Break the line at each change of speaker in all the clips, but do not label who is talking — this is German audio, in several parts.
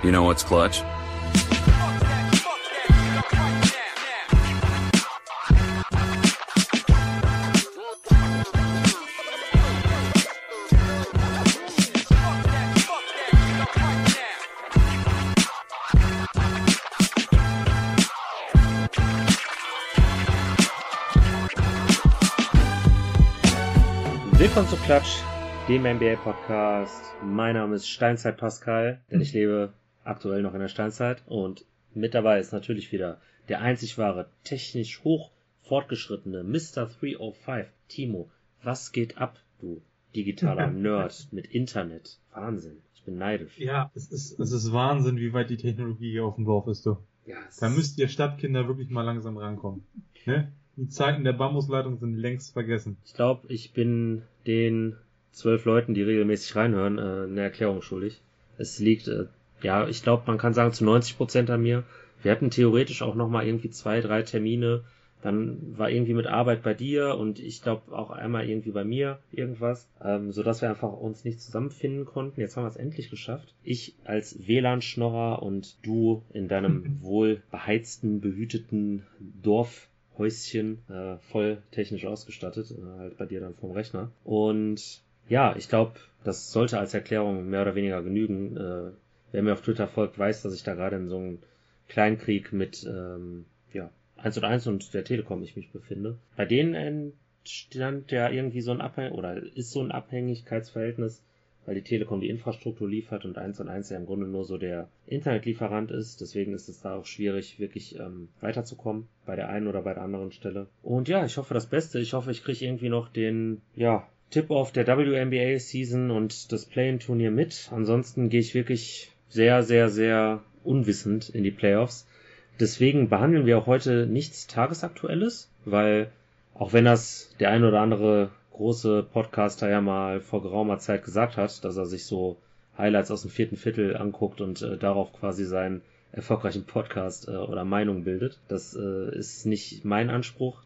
You know what's clutch?
Willkommen zu Klatsch, dem NBA-Podcast. Mein Name ist Steinzeit Pascal, denn ich lebe aktuell noch in der Steinzeit und mit dabei ist natürlich wieder der einzig wahre, technisch hoch fortgeschrittene Mr. 305, Timo. Was geht ab, du digitaler Nerd mit Internet? Wahnsinn. Ich bin neidisch.
Ja, es ist, es ist Wahnsinn, wie weit die Technologie hier auf dem Dorf ist, du.
Ja,
Da müsst ihr Stadtkinder wirklich mal langsam rankommen. Ne? Die Zeiten der Bambusleitung sind längst vergessen.
Ich glaube, ich bin den zwölf Leuten, die regelmäßig reinhören, äh, eine Erklärung schuldig. Es liegt, äh, ja, ich glaube, man kann sagen, zu 90 Prozent an mir. Wir hatten theoretisch auch nochmal irgendwie zwei, drei Termine. Dann war irgendwie mit Arbeit bei dir und ich glaube auch einmal irgendwie bei mir irgendwas, ähm, so dass wir einfach uns nicht zusammenfinden konnten. Jetzt haben wir es endlich geschafft. Ich als WLAN-Schnorrer und du in deinem wohl beheizten, behüteten Dorfhäuschen, äh, voll technisch ausgestattet, äh, halt bei dir dann vom Rechner. Und ja, ich glaube, das sollte als Erklärung mehr oder weniger genügen. Äh, wer mir auf Twitter folgt, weiß, dass ich da gerade in so einem Kleinkrieg mit ähm, ja, 1 und 1 und der Telekom ich mich befinde. Bei denen entstand ja irgendwie so ein Abhäng oder ist so ein Abhängigkeitsverhältnis, weil die Telekom die Infrastruktur liefert und 1 und 1 ja im Grunde nur so der Internetlieferant ist. Deswegen ist es da auch schwierig, wirklich ähm, weiterzukommen bei der einen oder bei der anderen Stelle. Und ja, ich hoffe das Beste. Ich hoffe, ich kriege irgendwie noch den, ja, Tip-Off der WNBA Season und das Play-In-Turnier mit. Ansonsten gehe ich wirklich sehr, sehr, sehr unwissend in die Playoffs. Deswegen behandeln wir auch heute nichts Tagesaktuelles, weil auch wenn das der ein oder andere große Podcaster ja mal vor geraumer Zeit gesagt hat, dass er sich so Highlights aus dem vierten Viertel anguckt und äh, darauf quasi seinen erfolgreichen Podcast äh, oder Meinung bildet. Das äh, ist nicht mein Anspruch.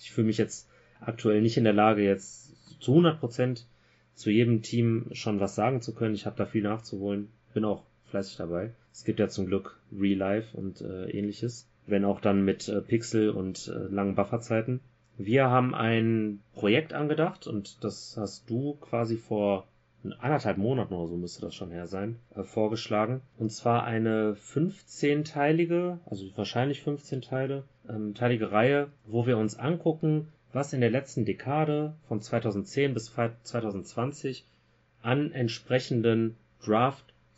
Ich fühle mich jetzt aktuell nicht in der Lage, jetzt zu 100 Prozent zu jedem Team schon was sagen zu können. Ich habe da viel nachzuholen. Bin auch fleißig dabei. Es gibt ja zum Glück Real Life und äh, ähnliches. Wenn auch dann mit äh, Pixel und äh, langen Bufferzeiten. Wir haben ein Projekt angedacht und das hast du quasi vor anderthalb Monaten oder so müsste das schon her sein, äh, vorgeschlagen. Und zwar eine 15-teilige, also wahrscheinlich 15 Teile, ähm, teilige Reihe, wo wir uns angucken, was in der letzten Dekade von 2010 bis 2020 an entsprechenden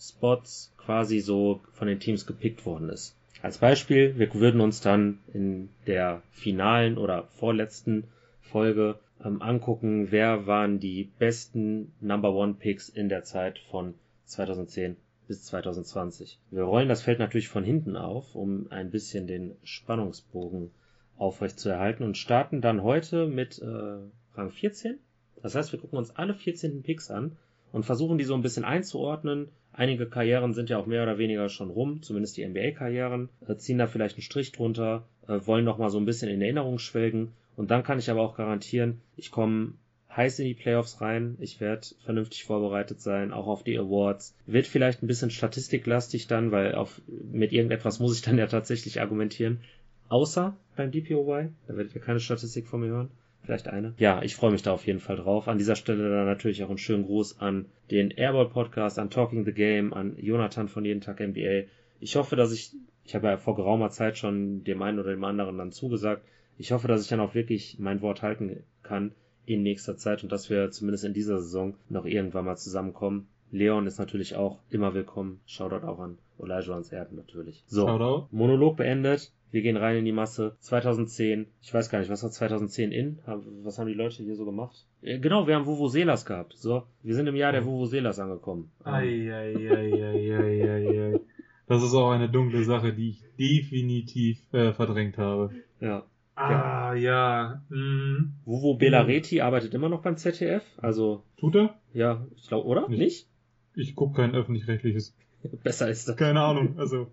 Draft-Spots quasi so von den Teams gepickt worden ist. Als Beispiel, wir würden uns dann in der finalen oder vorletzten Folge ähm, angucken, wer waren die besten Number One Picks in der Zeit von 2010 bis 2020. Wir rollen das Feld natürlich von hinten auf, um ein bisschen den Spannungsbogen aufrecht zu erhalten und starten dann heute mit äh, Rang 14. Das heißt, wir gucken uns alle 14 Picks an und versuchen die so ein bisschen einzuordnen. Einige Karrieren sind ja auch mehr oder weniger schon rum, zumindest die NBA-Karrieren, äh, ziehen da vielleicht einen Strich drunter, äh, wollen noch mal so ein bisschen in Erinnerung schwelgen und dann kann ich aber auch garantieren, ich komme heiß in die Playoffs rein, ich werde vernünftig vorbereitet sein, auch auf die Awards. Wird vielleicht ein bisschen statistiklastig dann, weil auf, mit irgendetwas muss ich dann ja tatsächlich argumentieren. Außer beim DPOY, da werdet ihr keine Statistik von mir hören. Vielleicht eine. Ja, ich freue mich da auf jeden Fall drauf. An dieser Stelle dann natürlich auch einen schönen Gruß an den Airball Podcast, an Talking the Game, an Jonathan von Jeden Tag NBA. Ich hoffe, dass ich, ich habe ja vor geraumer Zeit schon dem einen oder dem anderen dann zugesagt. Ich hoffe, dass ich dann auch wirklich mein Wort halten kann in nächster Zeit und dass wir zumindest in dieser Saison noch irgendwann mal zusammenkommen. Leon ist natürlich auch immer willkommen. Shoutout auch an ans Erden natürlich. So,
Shoutout.
Monolog beendet. Wir gehen rein in die Masse. 2010. Ich weiß gar nicht, was war 2010 in? Was haben die Leute hier so gemacht? Äh, Genau, wir haben Vuvuzelas gehabt. So, wir sind im Jahr der Vuvuzelas angekommen. Ähm,
Eieieiei. Das ist auch eine dunkle Sache, die ich definitiv äh, verdrängt habe.
ja.
Ah, ja. Mm.
Vuvo Belareti arbeitet immer noch beim ZDF. Also,
Tut er?
ja, ich glaube, oder?
Nicht.
Nicht?
Ich gucke kein öffentlich-rechtliches.
Besser ist das.
Keine Ahnung, also.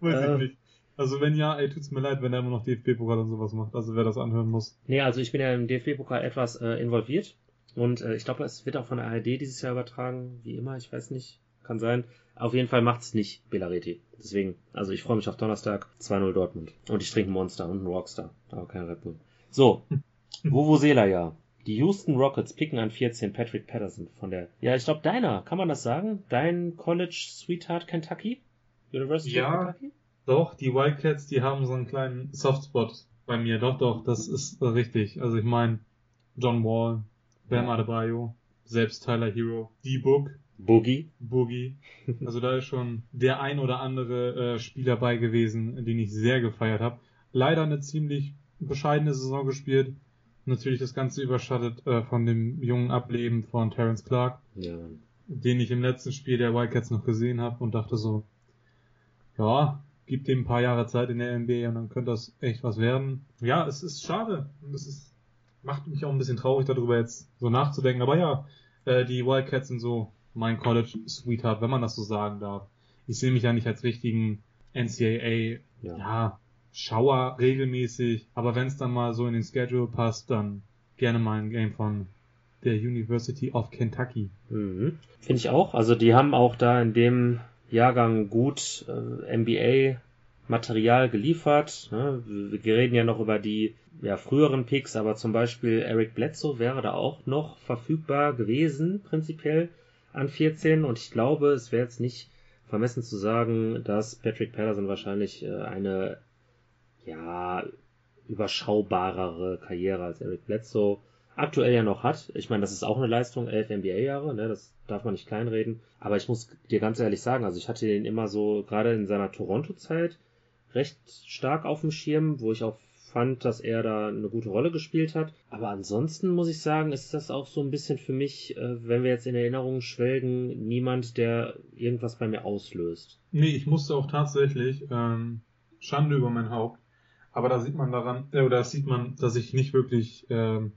Weiß
Äh.
ich nicht. Also wenn ja, ey, tut's mir leid, wenn er immer noch DFB-Pokal und sowas macht. Also wer das anhören muss.
Nee, also ich bin ja im DFB-Pokal etwas äh, involviert. Und äh, ich glaube, es wird auch von der ARD dieses Jahr übertragen, wie immer, ich weiß nicht. kann sein. Auf jeden Fall macht's nicht Belareti. Deswegen, also ich freue mich auf Donnerstag 2-0 Dortmund. Und ich trinke Monster und einen Rockstar, aber kein Red Bull. So, Vuvuzela ja. Die Houston Rockets picken an 14 Patrick Patterson von der, ja, ich glaube deiner, kann man das sagen? Dein College Sweetheart Kentucky?
University ja, of Kentucky? Doch, die Wildcats, die haben so einen kleinen Softspot bei mir. Doch, doch, das ist richtig. Also ich meine, John Wall, Bam Adebayo, selbst Tyler Hero, D-Book,
Boogie.
Boogie. Also da ist schon der ein oder andere äh, Spieler bei gewesen, den ich sehr gefeiert habe. Leider eine ziemlich bescheidene Saison gespielt. Natürlich das Ganze überschattet äh, von dem jungen Ableben von Terence Clark,
ja.
den ich im letzten Spiel der Wildcats noch gesehen habe und dachte so, ja, gib dem ein paar Jahre Zeit in der NBA und dann könnte das echt was werden. Ja, es ist schade. Es ist, macht mich auch ein bisschen traurig darüber jetzt so nachzudenken. Aber ja, äh, die Wildcats sind so mein College Sweetheart, wenn man das so sagen darf. Ich sehe mich ja nicht als richtigen NCAA, ja, ja Schauer regelmäßig, aber wenn es dann mal so in den Schedule passt, dann gerne mal ein Game von der University of Kentucky.
Mhm. Finde ich auch. Also die haben auch da in dem Jahrgang gut äh, NBA Material geliefert. Ne? Wir reden ja noch über die ja, früheren Picks, aber zum Beispiel Eric Bledsoe wäre da auch noch verfügbar gewesen, prinzipiell an 14. Und ich glaube, es wäre jetzt nicht vermessen zu sagen, dass Patrick Patterson wahrscheinlich äh, eine ja überschaubarere Karriere als Eric Bledsoe aktuell ja noch hat. Ich meine, das ist auch eine Leistung, elf NBA-Jahre, ne, das darf man nicht kleinreden. Aber ich muss dir ganz ehrlich sagen, also ich hatte ihn immer so, gerade in seiner Toronto-Zeit, recht stark auf dem Schirm, wo ich auch fand, dass er da eine gute Rolle gespielt hat. Aber ansonsten muss ich sagen, ist das auch so ein bisschen für mich, äh, wenn wir jetzt in Erinnerungen schwelgen, niemand, der irgendwas bei mir auslöst.
Nee, ich musste auch tatsächlich, ähm, Schande über mein Haupt, aber da sieht man daran, äh, oder das sieht man, dass ich nicht wirklich ähm,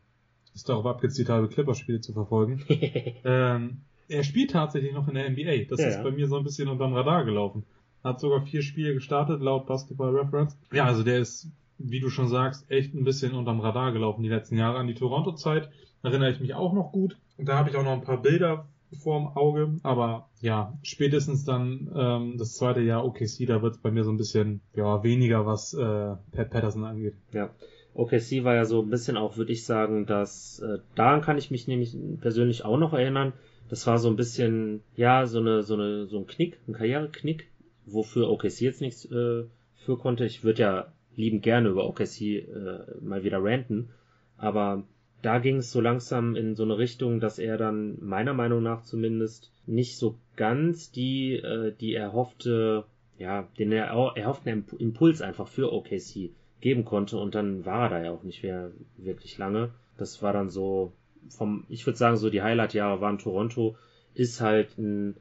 es darauf abgezielt habe, Clipperspiele zu verfolgen. ähm, er spielt tatsächlich noch in der NBA. Das ja, ist bei mir so ein bisschen unterm Radar gelaufen. Hat sogar vier Spiele gestartet, laut Basketball Reference. Ja, also der ist, wie du schon sagst, echt ein bisschen unterm Radar gelaufen die letzten Jahre. An die Toronto-Zeit erinnere ich mich auch noch gut. Und da habe ich auch noch ein paar Bilder vorm Auge. Aber ja, spätestens dann ähm, das zweite Jahr OKC, da wird es bei mir so ein bisschen ja weniger, was äh, Pat Patterson angeht.
Ja. OKC war ja so ein bisschen auch, würde ich sagen, dass äh, daran kann ich mich nämlich persönlich auch noch erinnern. Das war so ein bisschen, ja, so eine, so eine, so ein Knick, ein Karriereknick, wofür OKC jetzt nichts äh, für konnte. Ich würde ja liebend gerne über OKC äh, mal wieder ranten, aber da ging es so langsam in so eine Richtung, dass er dann meiner Meinung nach zumindest nicht so ganz die äh, die erhoffte ja den er erhofften Impuls einfach für OKC geben konnte und dann war er da ja auch nicht mehr wirklich lange. Das war dann so vom ich würde sagen so die Highlight Jahre waren Toronto ist halt ein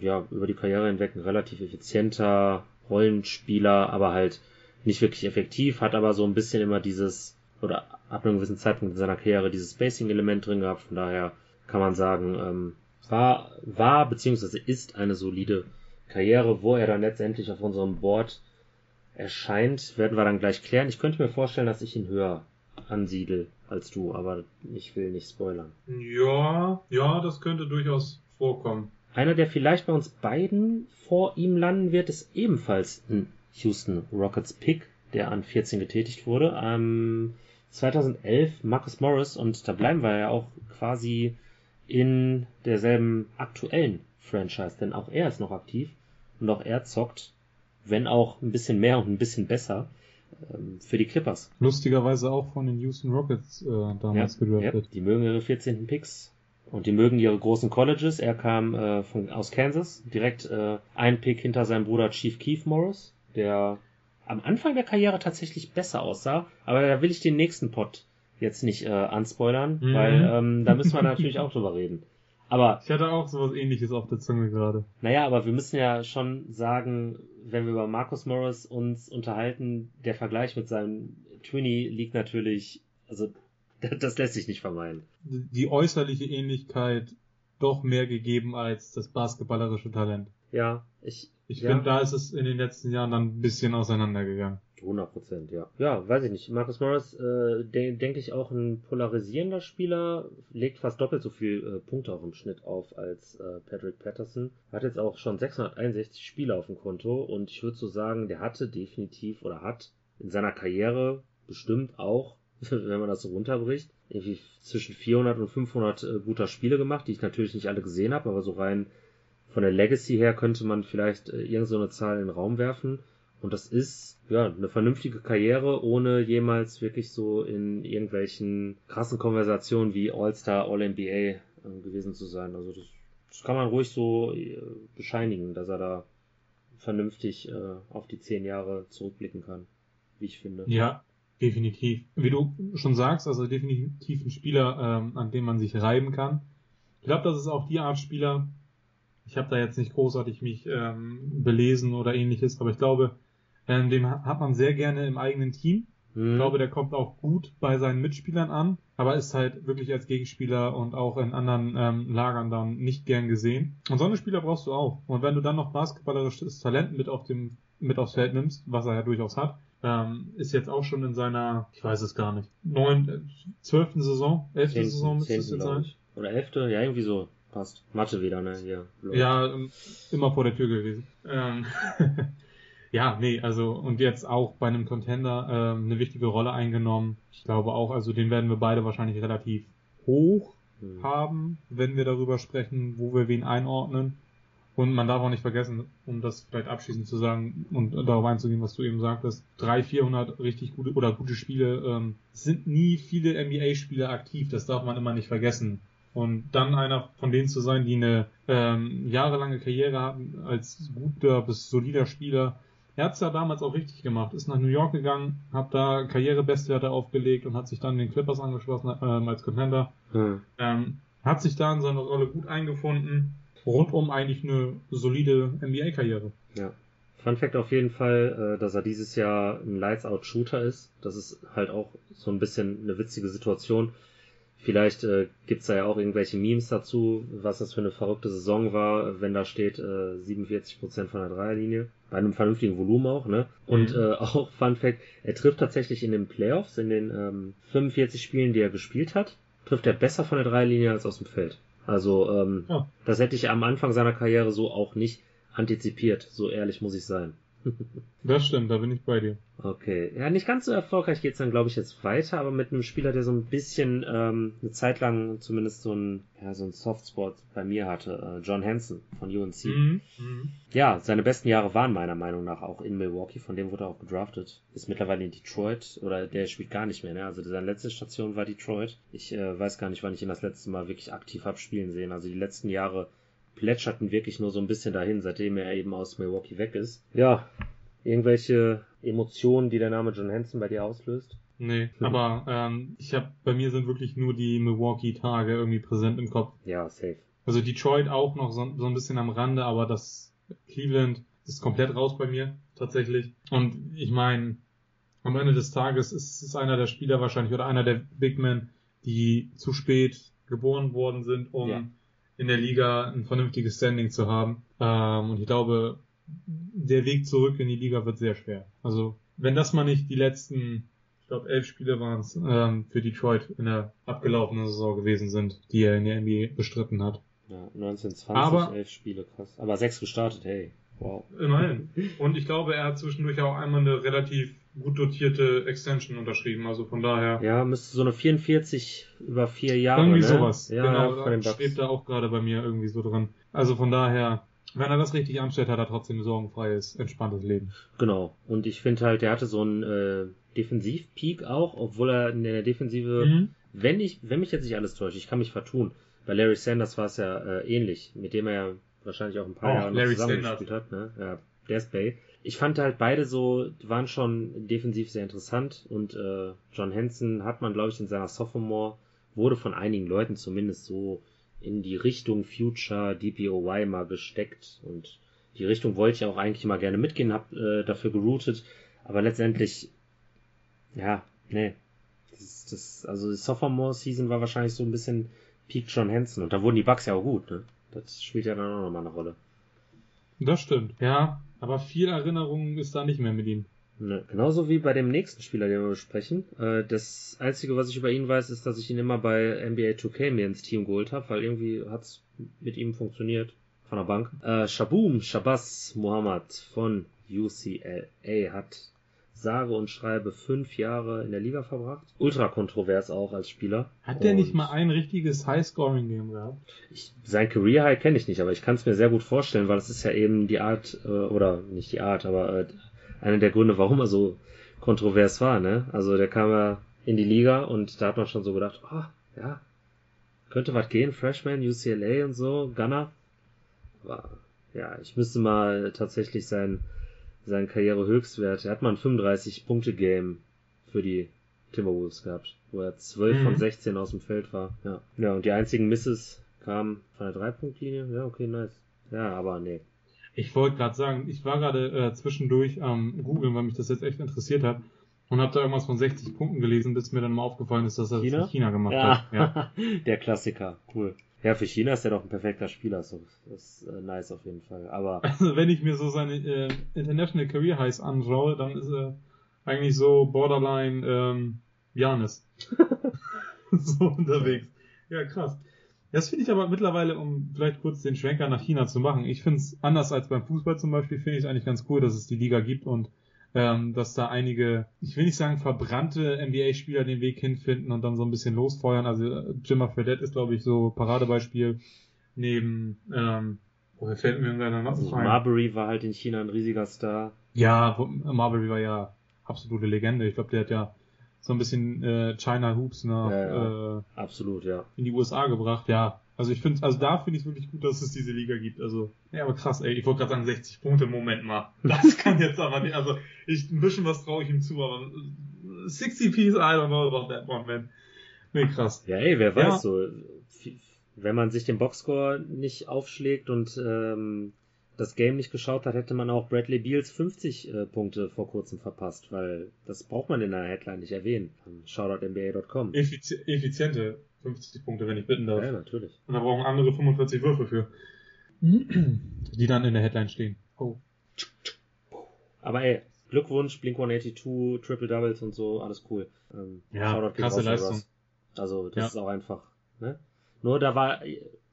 ja über die Karriere hinweg ein relativ effizienter Rollenspieler, aber halt nicht wirklich effektiv, hat aber so ein bisschen immer dieses oder ab einem gewissen Zeitpunkt in seiner Karriere dieses Spacing-Element drin gehabt. Von daher kann man sagen, ähm, war, war beziehungsweise ist eine solide Karriere, wo er dann letztendlich auf unserem Board erscheint, werden wir dann gleich klären. Ich könnte mir vorstellen, dass ich ihn höher ansiedel als du, aber ich will nicht spoilern.
Ja, ja, das könnte durchaus vorkommen.
Einer, der vielleicht bei uns beiden vor ihm landen wird, ist ebenfalls ein Houston Rockets Pick, der an 14 getätigt wurde. Ähm, 2011 Marcus Morris und da bleiben wir ja auch quasi in derselben aktuellen Franchise, denn auch er ist noch aktiv und auch er zockt, wenn auch ein bisschen mehr und ein bisschen besser ähm, für die Clippers.
Lustigerweise auch von den Houston Rockets äh, damals
ja, gedraftet. Ja, die mögen ihre 14. Picks und die mögen ihre großen Colleges. Er kam äh, von, aus Kansas, direkt äh, ein Pick hinter seinem Bruder Chief Keith Morris, der am Anfang der Karriere tatsächlich besser aussah, aber da will ich den nächsten Pod jetzt nicht äh, anspoilern, mhm. weil ähm, da müssen wir natürlich auch drüber reden. Aber
ich hatte auch sowas ähnliches auf der Zunge gerade.
Naja, aber wir müssen ja schon sagen, wenn wir über Marcus Morris uns unterhalten, der Vergleich mit seinem Twinny liegt natürlich, also das lässt sich nicht vermeiden.
Die äußerliche Ähnlichkeit doch mehr gegeben als das basketballerische Talent.
Ja, ich
ich ja. finde, da ist es in den letzten Jahren dann ein bisschen auseinandergegangen.
100 Prozent, ja. Ja, weiß ich nicht. Marcus Morris, äh, de denke ich auch ein polarisierender Spieler, legt fast doppelt so viel äh, Punkte auch im Schnitt auf als äh, Patrick Patterson. Hat jetzt auch schon 661 Spiele auf dem Konto und ich würde so sagen, der hatte definitiv oder hat in seiner Karriere bestimmt auch, wenn man das so runterbricht, irgendwie zwischen 400 und 500 äh, guter Spiele gemacht, die ich natürlich nicht alle gesehen habe, aber so rein von der Legacy her könnte man vielleicht äh, irgendeine so Zahl in den Raum werfen. Und das ist ja eine vernünftige Karriere, ohne jemals wirklich so in irgendwelchen krassen Konversationen wie All-Star, All-NBA äh, gewesen zu sein. Also das, das kann man ruhig so äh, bescheinigen, dass er da vernünftig äh, auf die zehn Jahre zurückblicken kann, wie ich finde.
Ja, definitiv. Wie du schon sagst, also definitiv ein Spieler, ähm, an dem man sich reiben kann. Ich glaube, das ist auch die Art Spieler, ich habe da jetzt nicht großartig mich ähm, belesen oder ähnliches, aber ich glaube, ähm, dem hat man sehr gerne im eigenen Team. Mhm. Ich glaube, der kommt auch gut bei seinen Mitspielern an, aber ist halt wirklich als Gegenspieler und auch in anderen ähm, Lagern dann nicht gern gesehen. Und so eine Spieler brauchst du auch. Und wenn du dann noch basketballerisches Talent mit auf dem mit aufs Feld nimmst, was er ja durchaus hat, ähm, ist jetzt auch schon in seiner, ich weiß es gar nicht, neun, äh, zwölften Saison, elfte Saison müsste es jetzt sein.
Oder elfte, ja, irgendwie so. Passt. Mathe wieder, ne? Hier.
Ja, immer vor der Tür gewesen. Ähm, ja, nee, also und jetzt auch bei einem Contender ähm, eine wichtige Rolle eingenommen. Ich glaube auch, also den werden wir beide wahrscheinlich relativ hoch hm. haben, wenn wir darüber sprechen, wo wir wen einordnen. Und man darf auch nicht vergessen, um das vielleicht abschließend zu sagen und darauf einzugehen, was du eben sagtest, 300, 400 richtig gute oder gute Spiele ähm, sind nie viele NBA-Spieler aktiv. Das darf man immer nicht vergessen. Und dann einer von denen zu sein, die eine ähm, jahrelange Karriere hatten als guter bis solider Spieler. Er hat es ja damals auch richtig gemacht, ist nach New York gegangen, hat da Karrierebestwerte aufgelegt und hat sich dann den Clippers angeschlossen ähm, als Contender. Hm. Ähm, hat sich da in seine Rolle gut eingefunden. Rundum eigentlich eine solide NBA-Karriere.
Ja. Fun Fact auf jeden Fall, äh, dass er dieses Jahr ein Lights-Out-Shooter ist. Das ist halt auch so ein bisschen eine witzige Situation Vielleicht äh, gibt's da ja auch irgendwelche Memes dazu, was das für eine verrückte Saison war, wenn da steht äh, 47% von der Dreierlinie. Bei einem vernünftigen Volumen auch, ne? Und mhm. äh, auch Fun Fact, er trifft tatsächlich in den Playoffs, in den ähm, 45 Spielen, die er gespielt hat, trifft er besser von der Dreierlinie als aus dem Feld. Also ähm, ja. das hätte ich am Anfang seiner Karriere so auch nicht antizipiert, so ehrlich muss ich sein.
Das stimmt, da bin ich bei dir.
Okay. Ja, nicht ganz so erfolgreich geht's dann, glaube ich, jetzt weiter, aber mit einem Spieler, der so ein bisschen ähm, eine Zeit lang zumindest so ein, ja, so ein Softspot bei mir hatte, äh, John Hansen von UNC. Mhm. Mhm. Ja, seine besten Jahre waren meiner Meinung nach auch in Milwaukee, von dem wurde er auch gedraftet. Ist mittlerweile in Detroit oder der spielt gar nicht mehr, ne? Also seine letzte Station war Detroit. Ich äh, weiß gar nicht, wann ich ihn das letzte Mal wirklich aktiv hab spielen sehen. Also die letzten Jahre plätscherten wirklich nur so ein bisschen dahin, seitdem er eben aus Milwaukee weg ist. Ja, irgendwelche Emotionen, die der Name John Hansen bei dir auslöst?
Nee, hm. aber ähm, ich habe bei mir sind wirklich nur die Milwaukee-Tage irgendwie präsent im Kopf.
Ja, safe.
Also Detroit auch noch so, so ein bisschen am Rande, aber das Cleveland ist komplett raus bei mir tatsächlich. Und ich meine, am Ende des Tages ist es einer der Spieler wahrscheinlich oder einer der Big Men, die zu spät geboren worden sind, um ja in der Liga ein vernünftiges Standing zu haben. Ähm, und ich glaube, der Weg zurück in die Liga wird sehr schwer. Also wenn das mal nicht die letzten, ich glaube elf Spiele waren es, ähm, für Detroit in der abgelaufenen Saison gewesen sind, die er in der NBA bestritten hat.
Ja, 1920, Aber, elf Spiele, krass. Aber sechs gestartet, hey.
Wow. Immerhin. Und ich glaube, er hat zwischendurch auch einmal eine relativ gut dotierte Extension unterschrieben, also von daher.
Ja, müsste so eine 44 über vier Jahre.
Irgendwie ne? sowas. Ja, genau, ja, da schwebt er auch gerade bei mir irgendwie so dran. Also von daher, wenn er das richtig anstellt, hat er trotzdem ein sorgenfreies, entspanntes Leben.
Genau. Und ich finde halt, der hatte so einen äh, Defensivpeak auch, obwohl er in der Defensive, mhm. wenn ich, wenn mich jetzt nicht alles täuscht, ich kann mich vertun. Bei Larry Sanders war es ja äh, ähnlich, mit dem er ja wahrscheinlich auch ein paar oh, Jahre noch zusammengespielt hat. Ne? Ja, Bay. Ich fand halt beide so, waren schon defensiv sehr interessant und äh, John Hansen hat man, glaube ich, in seiner Sophomore, wurde von einigen Leuten zumindest so in die Richtung Future DPOY mal gesteckt und die Richtung wollte ich auch eigentlich mal gerne mitgehen, hab äh, dafür geroutet, aber letztendlich, ja, nee. Das, das, also die Sophomore Season war wahrscheinlich so ein bisschen Peak John Hansen und da wurden die Bugs ja auch gut, ne? Das spielt ja dann auch nochmal eine Rolle.
Das stimmt, ja. Aber viel Erinnerung ist da nicht mehr mit ihm.
Ne, genauso wie bei dem nächsten Spieler, den wir besprechen. Äh, das Einzige, was ich über ihn weiß, ist, dass ich ihn immer bei NBA 2K mir ins Team geholt habe, weil irgendwie hat's mit ihm funktioniert. Von der Bank. Äh, Shaboom Shabazz Muhammad von UCLA hat sage und schreibe fünf Jahre in der Liga verbracht. Ultra kontrovers auch als Spieler.
Hat der nicht mal ein richtiges High-Scoring-Game gehabt?
Ich, sein Career High kenne ich nicht, aber ich kann es mir sehr gut vorstellen, weil es ist ja eben die Art, äh, oder nicht die Art, aber äh, einer der Gründe, warum er so kontrovers war, ne? Also der kam ja in die Liga und da hat man schon so gedacht, ah, oh, ja, könnte was gehen, Freshman, UCLA und so, Gunner. Aber, ja, ich müsste mal tatsächlich sein, seinen Karrierehöchstwert. Er hat mal ein 35-Punkte-Game für die Timberwolves gehabt, wo er 12 mhm. von 16 aus dem Feld war. Ja. ja, und die einzigen Misses kamen von der Dreipunktlinie. Ja, okay, nice. Ja, aber nee.
Ich wollte gerade sagen, ich war gerade äh, zwischendurch am ähm, googeln, weil mich das jetzt echt interessiert hat und habe da irgendwas von 60 Punkten gelesen, bis mir dann mal aufgefallen ist, dass er China? das in China gemacht ja. hat.
Ja, der Klassiker, cool. Ja, für China ist er doch ein perfekter Spieler, so das ist äh, nice auf jeden Fall. Aber
also wenn ich mir so seine äh, International Career Highs anschaue, dann ist er eigentlich so Borderline ähm, Janis. so unterwegs. Ja, krass. Das finde ich aber mittlerweile, um vielleicht kurz den Schwenker nach China zu machen, ich finde es anders als beim Fußball zum Beispiel, finde ich eigentlich ganz cool, dass es die Liga gibt und ähm, dass da einige, ich will nicht sagen verbrannte NBA-Spieler den Weg hinfinden und dann so ein bisschen losfeuern. Also Jimmer Fredette ist, glaube ich, so Paradebeispiel neben, ähm, woher fällt mir irgendeiner noch
also ein? Marbury war halt in China ein riesiger Star.
Ja, Marbury war ja absolute Legende. Ich glaube, der hat ja so ein bisschen äh, China Hoops nach ja,
ja. Äh, absolut ja
in die USA gebracht ja also ich finde also da finde ich es wirklich gut dass es diese Liga gibt also ja aber krass ey ich wollte gerade sagen 60 Punkte Moment mal das kann jetzt aber nicht also ich ein bisschen was traue ich ihm zu aber 60 Piece I don't know about that one man nee krass
ja ey wer weiß ja. so wenn man sich den Boxscore nicht aufschlägt und ähm, das Game nicht geschaut hat, hätte man auch Bradley Beals 50 äh, Punkte vor kurzem verpasst, weil das braucht man in der Headline nicht erwähnen. ShoutoutNBA.com.
Effizi effiziente 50 Punkte, wenn ich bitten darf.
Ja, natürlich.
Und da brauchen andere 45 Würfe für. Die dann in der Headline stehen. Oh.
Aber ey, Glückwunsch, Blink 182, Triple Doubles und so, alles cool.
Ähm, ja, krasse Leistung.
Also, das ja. ist auch einfach, ne? Nur da war,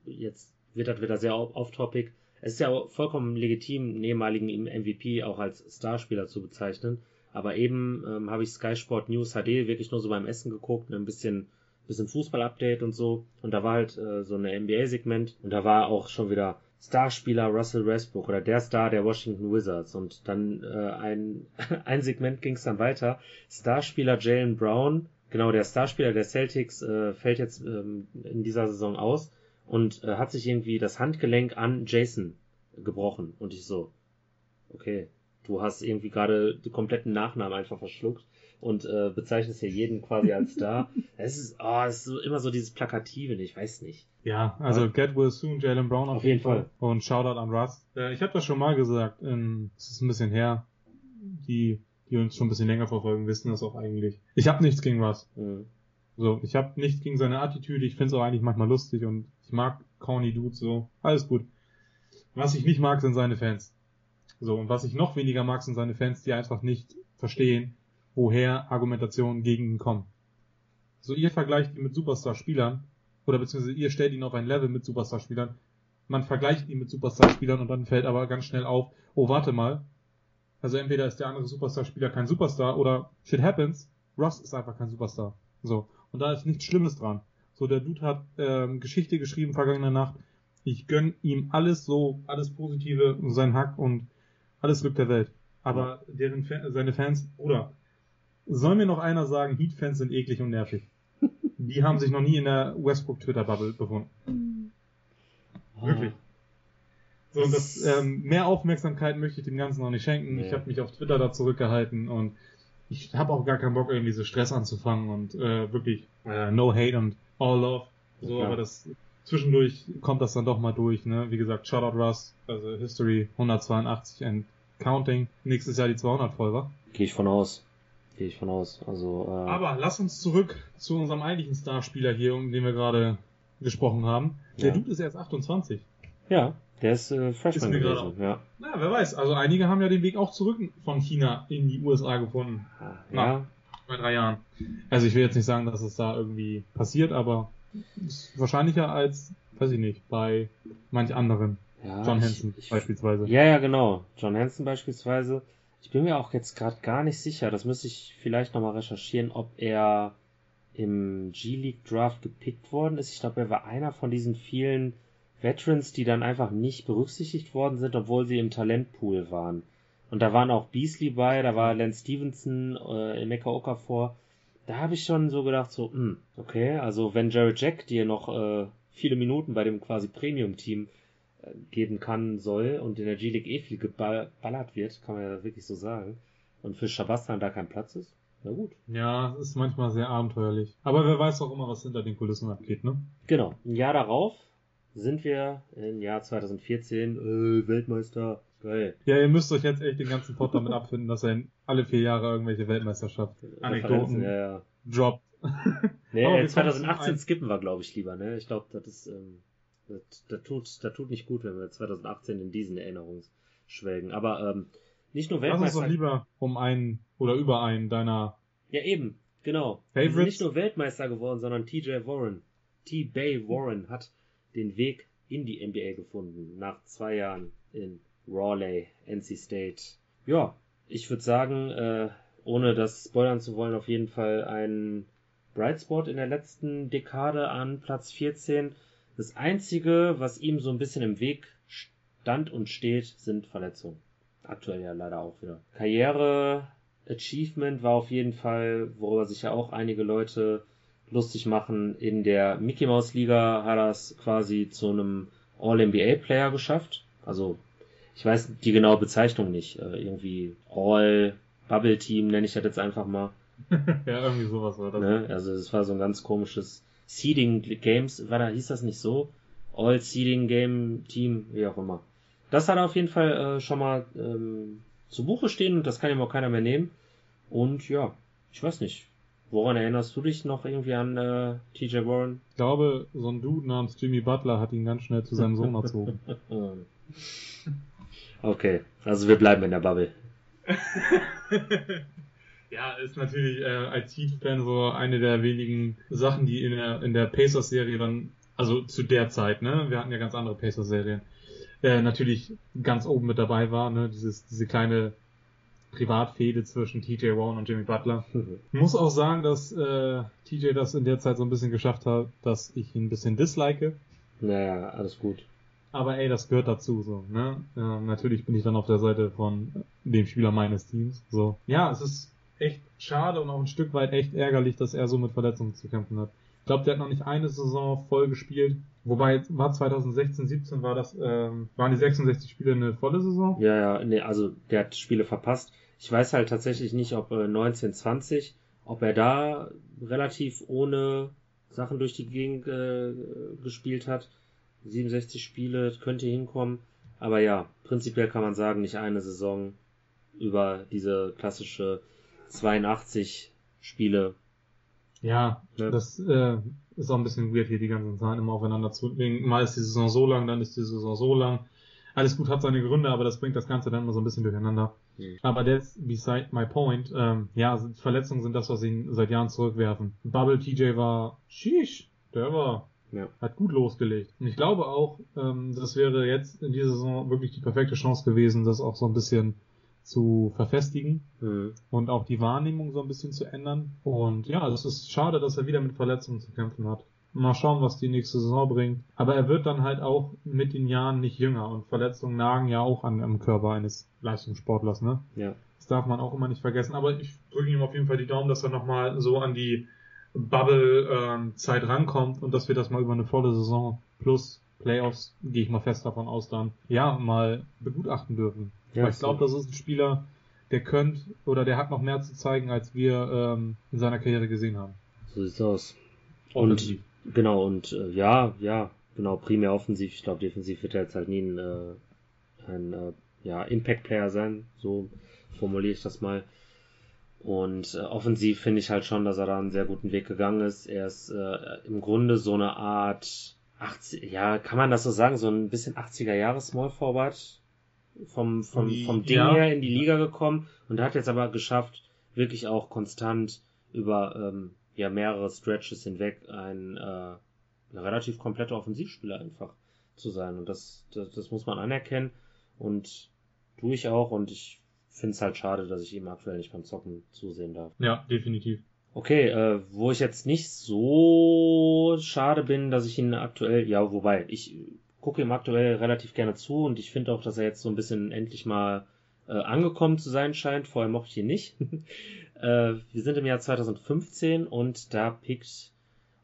jetzt wird das wieder sehr off-topic, es ist ja vollkommen legitim, einen ehemaligen MVP auch als Starspieler zu bezeichnen. Aber eben ähm, habe ich Sky Sport News HD wirklich nur so beim Essen geguckt, ein bisschen, bisschen Fußball-Update und so. Und da war halt äh, so eine NBA-Segment und da war auch schon wieder Starspieler Russell Westbrook oder der Star der Washington Wizards. Und dann äh, ein, ein Segment ging es dann weiter. Starspieler Jalen Brown, genau der Starspieler der Celtics, äh, fällt jetzt ähm, in dieser Saison aus und äh, hat sich irgendwie das Handgelenk an Jason gebrochen. Und ich so, okay, du hast irgendwie gerade den kompletten Nachnamen einfach verschluckt und äh, bezeichnest hier jeden quasi als Star. es ist, oh, es ist so, immer so dieses Plakative, ich weiß nicht.
Ja, also Aber, Get Will Soon, Jalen Brown
auf, auf jeden Fall.
Fall. Und Shoutout an Russ. Äh, ich habe das schon mal gesagt, ähm, es ist ein bisschen her. Die, die uns schon ein bisschen länger verfolgen, wissen das auch eigentlich. Ich habe nichts gegen Russ. Mhm. So, ich habe nichts gegen seine Attitüde, ich finde es auch eigentlich manchmal lustig und ich mag corny Dudes so. Alles gut. Was ich nicht mag, sind seine Fans. So, und was ich noch weniger mag, sind seine Fans, die einfach nicht verstehen, woher Argumentationen gegen ihn kommen. So, ihr vergleicht ihn mit Superstar-Spielern, oder beziehungsweise ihr stellt ihn auf ein Level mit Superstar-Spielern, man vergleicht ihn mit Superstar-Spielern und dann fällt aber ganz schnell auf, oh, warte mal. Also entweder ist der andere Superstar-Spieler kein Superstar oder shit happens, Ross ist einfach kein Superstar. So. Und da ist nichts Schlimmes dran. So, der Dude hat ähm, Geschichte geschrieben vergangene Nacht. Ich gönn ihm alles so, alles Positive, sein Hack und alles Glück der Welt. Aber deren Fan, seine Fans, oder soll mir noch einer sagen, Heat-Fans sind eklig und nervig. Die haben sich noch nie in der Westbrook Twitter-Bubble befunden. Oh. Wirklich. So, und das, ähm, mehr Aufmerksamkeit möchte ich dem Ganzen noch nicht schenken. Nee. Ich habe mich auf Twitter da zurückgehalten und ich habe auch gar keinen Bock, irgendwie so Stress anzufangen und äh, wirklich äh, no hate und all love. So, ja. aber das zwischendurch kommt das dann doch mal durch, ne? Wie gesagt, Shoutout Russ, also History 182 and counting. Nächstes Jahr die 200 voll, wa?
Gehe ich von aus. Gehe ich von aus. Also,
äh... Aber lass uns zurück zu unserem eigentlichen Starspieler hier, um den wir gerade gesprochen haben. Der ja. Dude ist erst 28.
Ja, Der ist äh, Freshman
Ist
gewesen, ja.
Na, wer weiß. Also einige haben ja den Weg auch zurück von China in die USA gefunden.
Ah,
Na.
Ja,
Bei drei Jahren. Also ich will jetzt nicht sagen, dass es da irgendwie passiert, aber ist wahrscheinlicher als, weiß ich nicht, bei manch anderen.
ja.
John
ich-
Hanson
ich,
beispielsweise.
Ja, ja, genau. John Hanson beispielsweise. Ich bin mir auch jetzt gerade gar nicht sicher, das müsste ich vielleicht nochmal recherchieren, ob er im G-League Draft gepickt worden ist. Ich glaube, er war einer von diesen vielen Veterans, die dann einfach nicht berücksichtigt worden sind, obwohl sie im Talentpool waren. Und da waren auch Beasley bei, da war Lance Stevenson, äh, Emeka Okafor. Da habe ich schon so gedacht, so, hm, okay, also wenn Jared Jack dir noch äh, viele Minuten bei dem quasi Premium-Team geben kann, soll und in der G-League eh viel geballert wird, kann man ja wirklich so sagen, und für Shabastan da kein Platz ist, na gut.
Ja, es ist manchmal sehr abenteuerlich. Aber wer weiß auch immer, was hinter den Kulissen abgeht, ne?
Genau, ein Jahr darauf sind wir im Jahr 2014 äh, Weltmeister. Geil.
Ja, ihr müsst euch jetzt echt den ganzen Pod damit abfinden, dass er in alle vier Jahre irgendwelche Weltmeisterschaften Anekdoten
ja, ja.
droppt.
Nee,
Aber
äh,
wir kommen
2018
zum ein-
skippen wir, glaube ich, lieber, ne? Ich glaube, das ist, ähm, das, das tut, das tut nicht gut, wenn wir 2018 in diesen Erinnerungen schwelgen. Aber ähm, nicht nur
Lass uns
Weltmeister.
doch lieber um einen oder über einen deiner
Ja, eben, genau. Wir sind
Favorites?
nicht nur Weltmeister geworden, sondern TJ Warren, T-Bay Warren hat den Weg in die NBA gefunden, nach zwei Jahren in Raleigh, NC State. Ja, ich würde sagen, äh, ohne das spoilern zu wollen, auf jeden Fall ein Bright Spot in der letzten Dekade an Platz 14. Das Einzige, was ihm so ein bisschen im Weg stand und steht, sind Verletzungen. Aktuell ja leider auch wieder. Karriere, Achievement war auf jeden Fall, worüber sich ja auch einige Leute lustig machen. In der Mickey Mouse Liga hat er es quasi zu einem All-NBA-Player geschafft. Also, ich weiß die genaue Bezeichnung nicht. Äh, irgendwie All-Bubble-Team nenne ich das jetzt einfach mal.
ja, irgendwie sowas war das.
Ne? Also es war so ein ganz komisches Seeding Games, war da, hieß das nicht so? All Seeding Game Team, wie auch immer. Das hat er auf jeden Fall äh, schon mal ähm, zu Buche stehen und das kann ihm auch keiner mehr nehmen. Und ja, ich weiß nicht. Woran erinnerst du dich noch irgendwie an äh, TJ Warren?
Ich glaube, so ein Dude namens Jimmy Butler hat ihn ganz schnell zu seinem Sohn erzogen.
Okay, also wir bleiben in der Bubble.
ja, ist natürlich äh, als Heat-Fan so eine der wenigen Sachen, die in der, in der Pacers-Serie dann, also zu der Zeit, ne, wir hatten ja ganz andere Pacers-Serien, äh, natürlich ganz oben mit dabei war, ne, dieses, diese kleine Privatfehde zwischen TJ Warren und Jimmy Butler. Ich muss auch sagen, dass äh, TJ das in der Zeit so ein bisschen geschafft hat, dass ich ihn ein bisschen dislike.
naja, alles gut.
Aber ey, das gehört dazu, so, ne? Ähm, natürlich bin ich dann auf der Seite von dem Spieler meines Teams. So. Ja, es ist echt schade und auch ein Stück weit echt ärgerlich, dass er so mit Verletzungen zu kämpfen hat. Ich glaube, der hat noch nicht eine Saison voll gespielt. Wobei, war 2016, 17 war das, ähm, waren die 66 Spiele eine volle Saison?
Ja, ja, nee, also der hat Spiele verpasst. Ich weiß halt tatsächlich nicht, ob äh, 1920, ob er da relativ ohne Sachen durch die Gegend äh, gespielt hat. 67 Spiele könnte hinkommen. Aber ja, prinzipiell kann man sagen, nicht eine Saison über diese klassische 82 Spiele.
Ja,
Ja.
das äh, ist auch ein bisschen weird hier die ganzen Zahlen immer aufeinander zu legen. Mal ist die Saison so lang, dann ist die Saison so lang. Alles gut hat seine Gründe, aber das bringt das Ganze dann immer so ein bisschen durcheinander.
Mhm.
Aber that's beside my point. Ähm, ja, Verletzungen sind das, was ihn seit Jahren zurückwerfen. Bubble TJ war, sheesh, der war,
Ja.
hat gut losgelegt. Und ich glaube auch, ähm, das wäre jetzt in dieser Saison wirklich die perfekte Chance gewesen, das auch so ein bisschen zu verfestigen
Mhm.
und auch die Wahrnehmung so ein bisschen zu ändern. Und ja, es ist schade, dass er wieder mit Verletzungen zu kämpfen hat. Mal schauen, was die nächste Saison bringt. Aber er wird dann halt auch mit den Jahren nicht jünger und Verletzungen nagen ja auch an am Körper eines Leistungssportlers, ne?
Ja.
Das darf man auch immer nicht vergessen. Aber ich drücke ihm auf jeden Fall die Daumen, dass er nochmal so an die Bubble-Zeit rankommt und dass wir das mal über eine volle Saison plus Playoffs, gehe ich mal fest davon aus, dann ja mal begutachten dürfen.
Ja,
ich glaube, das ist ein Spieler, der könnte oder der hat noch mehr zu zeigen, als wir ähm, in seiner Karriere gesehen haben.
So sieht's aus. Und
Offensiv.
genau, und äh, ja, ja, genau, primär offensiv. Ich glaube, defensiv wird er jetzt halt nie ein, äh, ein äh, ja, Impact-Player sein, so formuliere ich das mal. Und äh, offensiv finde ich halt schon, dass er da einen sehr guten Weg gegangen ist. Er ist äh, im Grunde so eine Art 80, ja, kann man das so sagen, so ein bisschen 80er Jahre Small Forward vom, vom, vom Ding
Ja.
her in die Liga gekommen und hat jetzt aber geschafft, wirklich auch konstant über ähm, ja, mehrere Stretches hinweg ein äh, relativ kompletter Offensivspieler einfach zu sein. Und das, das, das muss man anerkennen und tue ich auch und ich finde es halt schade, dass ich ihm aktuell nicht beim Zocken zusehen darf.
Ja, definitiv.
Okay, äh, wo ich jetzt nicht so schade bin, dass ich ihn aktuell, ja, wobei, ich gucke ihm aktuell relativ gerne zu und ich finde auch, dass er jetzt so ein bisschen endlich mal äh, angekommen zu sein scheint. Vorher mochte ich ihn nicht. äh, wir sind im Jahr 2015 und da pickt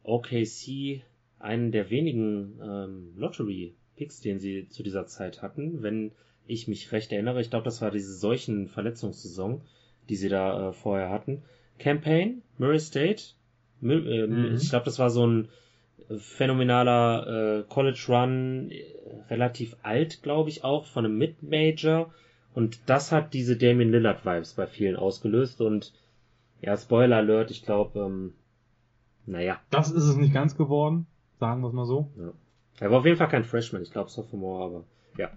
OKC einen der wenigen ähm, Lottery-Picks, den sie zu dieser Zeit hatten, wenn ich mich recht erinnere. Ich glaube, das war diese solchen Verletzungssaison, die sie da äh, vorher hatten. Campaign, Murray State. Mü- äh,
Mhm.
Ich glaube, das war so ein phänomenaler äh, College Run, äh, relativ alt, glaube ich, auch von einem Mid-Major. Und das hat diese Damian Lillard Vibes bei vielen ausgelöst. Und ja, Spoiler Alert, ich glaube, ähm, naja,
Das ist es nicht ganz geworden, sagen wir es mal so.
er war auf jeden Fall kein Freshman, ich glaube Sophomore, aber ja.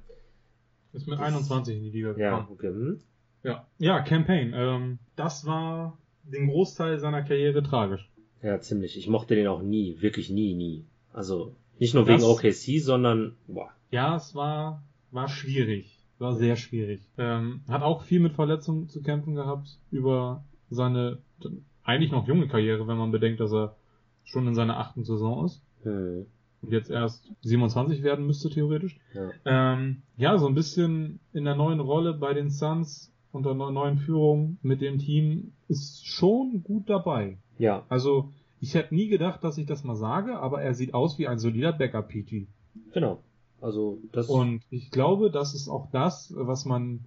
Ist mit
Das-
21 in die Liga gekommen.
Ja, okay. Hm?
Ja, ja Campaign. Ähm, das war den Großteil seiner Karriere tragisch.
Ja, ziemlich. Ich mochte den auch nie, wirklich nie, nie. Also nicht nur
Das-
wegen OKC, sondern boah.
Ja, es war, war schwierig. War sehr schwierig. Ähm, hat auch viel mit Verletzungen zu kämpfen gehabt über seine eigentlich noch junge Karriere, wenn man bedenkt, dass er schon in seiner achten Saison ist
Hm,
und jetzt erst 27 werden müsste theoretisch.
ja.
Ähm, ja, so ein bisschen in der neuen Rolle bei den Suns unter einer neuen Führung mit dem Team ist schon gut dabei.
Ja,
Also ich hätte nie gedacht, dass ich das mal sage, aber er sieht aus wie ein solider Backup-PT.
genau. Also das
Und ich glaube, das ist auch das, was man,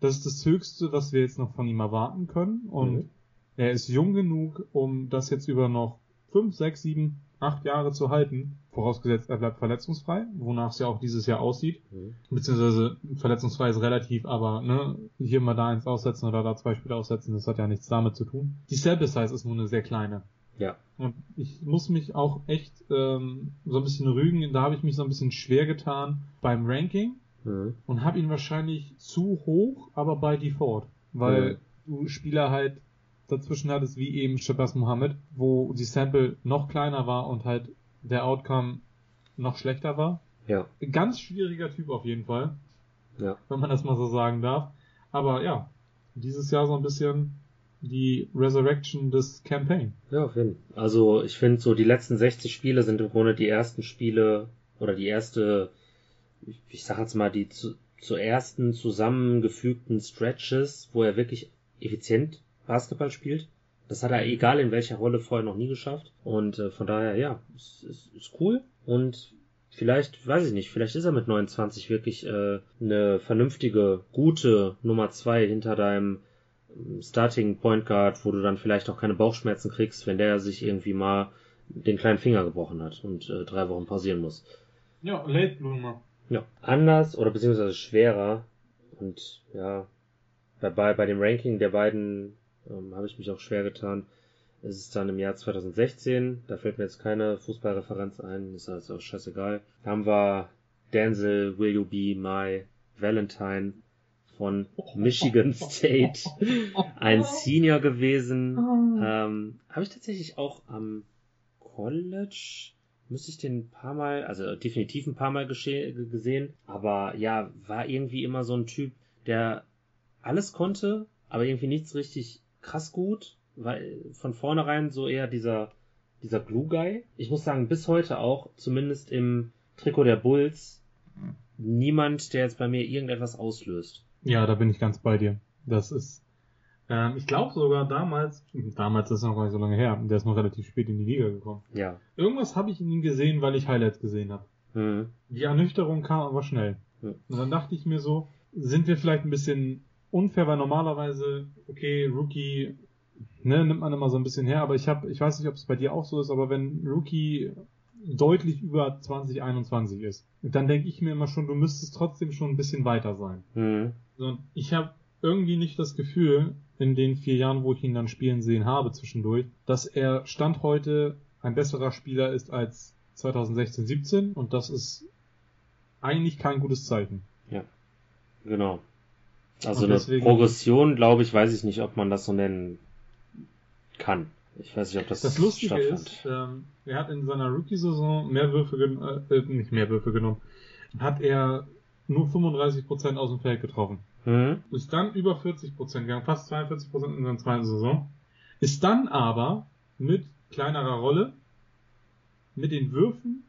das ist das Höchste, was wir jetzt noch von ihm erwarten können. Und
Mhm.
er ist jung genug, um das jetzt über noch fünf, sechs, sieben, acht Jahre zu halten. Vorausgesetzt, er bleibt verletzungsfrei, wonach es ja auch dieses Jahr aussieht.
Hm,
Beziehungsweise verletzungsfrei ist relativ, aber ne, hier mal da eins aussetzen oder da zwei Spiele aussetzen, das hat ja nichts damit zu tun. Die Sample Size ist nur eine sehr kleine.
ja.
Und ich muss mich auch echt ähm, so ein bisschen rügen. Da habe ich mich so ein bisschen schwer getan beim Ranking
Hm,
und habe ihn wahrscheinlich zu hoch, aber bei Default. Weil du Spieler halt dazwischen hattest, wie eben Shabazz Mohammed, wo die Sample noch kleiner war und halt der Outcome noch schlechter war.
ja,
Ganz schwieriger Typ auf jeden Fall,
ja.
wenn man das mal so sagen darf. Aber ja, dieses Jahr so ein bisschen die Resurrection des Campaign.
Ja, auf jeden Fall. Also ich finde so die letzten 60 Spiele sind im Grunde die ersten Spiele oder die erste, ich, ich sag jetzt mal die zu, zu ersten zusammengefügten Stretches, wo er wirklich effizient Basketball spielt. Das hat er egal in welcher Rolle vorher noch nie geschafft. Und äh, von daher, ja, ist, ist, ist cool. Und vielleicht, weiß ich nicht, vielleicht ist er mit 29 wirklich äh, eine vernünftige, gute Nummer zwei hinter deinem ähm, Starting Point Guard, wo du dann vielleicht auch keine Bauchschmerzen kriegst, wenn der sich irgendwie mal den kleinen Finger gebrochen hat und äh, drei Wochen pausieren muss.
Ja, Late Bloomer.
Ja. Anders oder beziehungsweise schwerer und ja, bei, bei dem Ranking der beiden ähm, habe ich mich auch schwer getan. Es ist dann im Jahr 2016, da fällt mir jetzt keine Fußballreferenz ein, ist also auch scheißegal. Da haben wir Denzel Will You Be My Valentine von Michigan State, ein Senior gewesen. Ähm, habe ich tatsächlich auch am College, müsste ich den ein paar Mal, also definitiv ein paar Mal gesehen, aber ja, war irgendwie immer so ein Typ, der alles konnte, aber irgendwie nichts richtig krass gut, weil von vornherein so eher dieser, dieser Glue Guy. Ich muss sagen, bis heute auch, zumindest im Trikot der Bulls, niemand, der jetzt bei mir irgendetwas auslöst.
Ja, da bin ich ganz bei dir. Das ist, ähm, ich glaube sogar damals, damals ist noch gar nicht so lange her, der ist noch relativ spät in die Liga gekommen.
Ja.
Irgendwas habe ich in ihm gesehen, weil ich Highlights gesehen habe.
Hm.
Die Ernüchterung kam aber schnell.
Ja.
Und dann dachte ich mir so, sind wir vielleicht ein bisschen unfair, weil normalerweise, okay, Rookie, ne, nimmt man immer so ein bisschen her, aber ich habe, ich weiß nicht, ob es bei dir auch so ist, aber wenn Rookie deutlich über 2021 ist, dann denke ich mir immer schon, du müsstest trotzdem schon ein bisschen weiter sein.
Hm.
Und ich habe irgendwie nicht das Gefühl, in den vier Jahren, wo ich ihn dann spielen sehen habe zwischendurch, dass er Stand heute ein besserer Spieler ist als 2016, 17 und das ist eigentlich kein gutes Zeichen.
Ja, genau. Also eine Progression, glaube ich, weiß ich nicht, ob man das so nennen kann. Ich weiß nicht, ob das
Das Lustige ist, ähm, er hat in seiner Rookie-Saison mehr Würfe genommen, äh, nicht mehr Würfe genommen, hat er nur 35% aus dem Feld getroffen. Mhm. Ist dann über 40% gegangen, fast 42% in seiner zweiten Saison. Ist dann aber mit kleinerer Rolle, mit den Würfen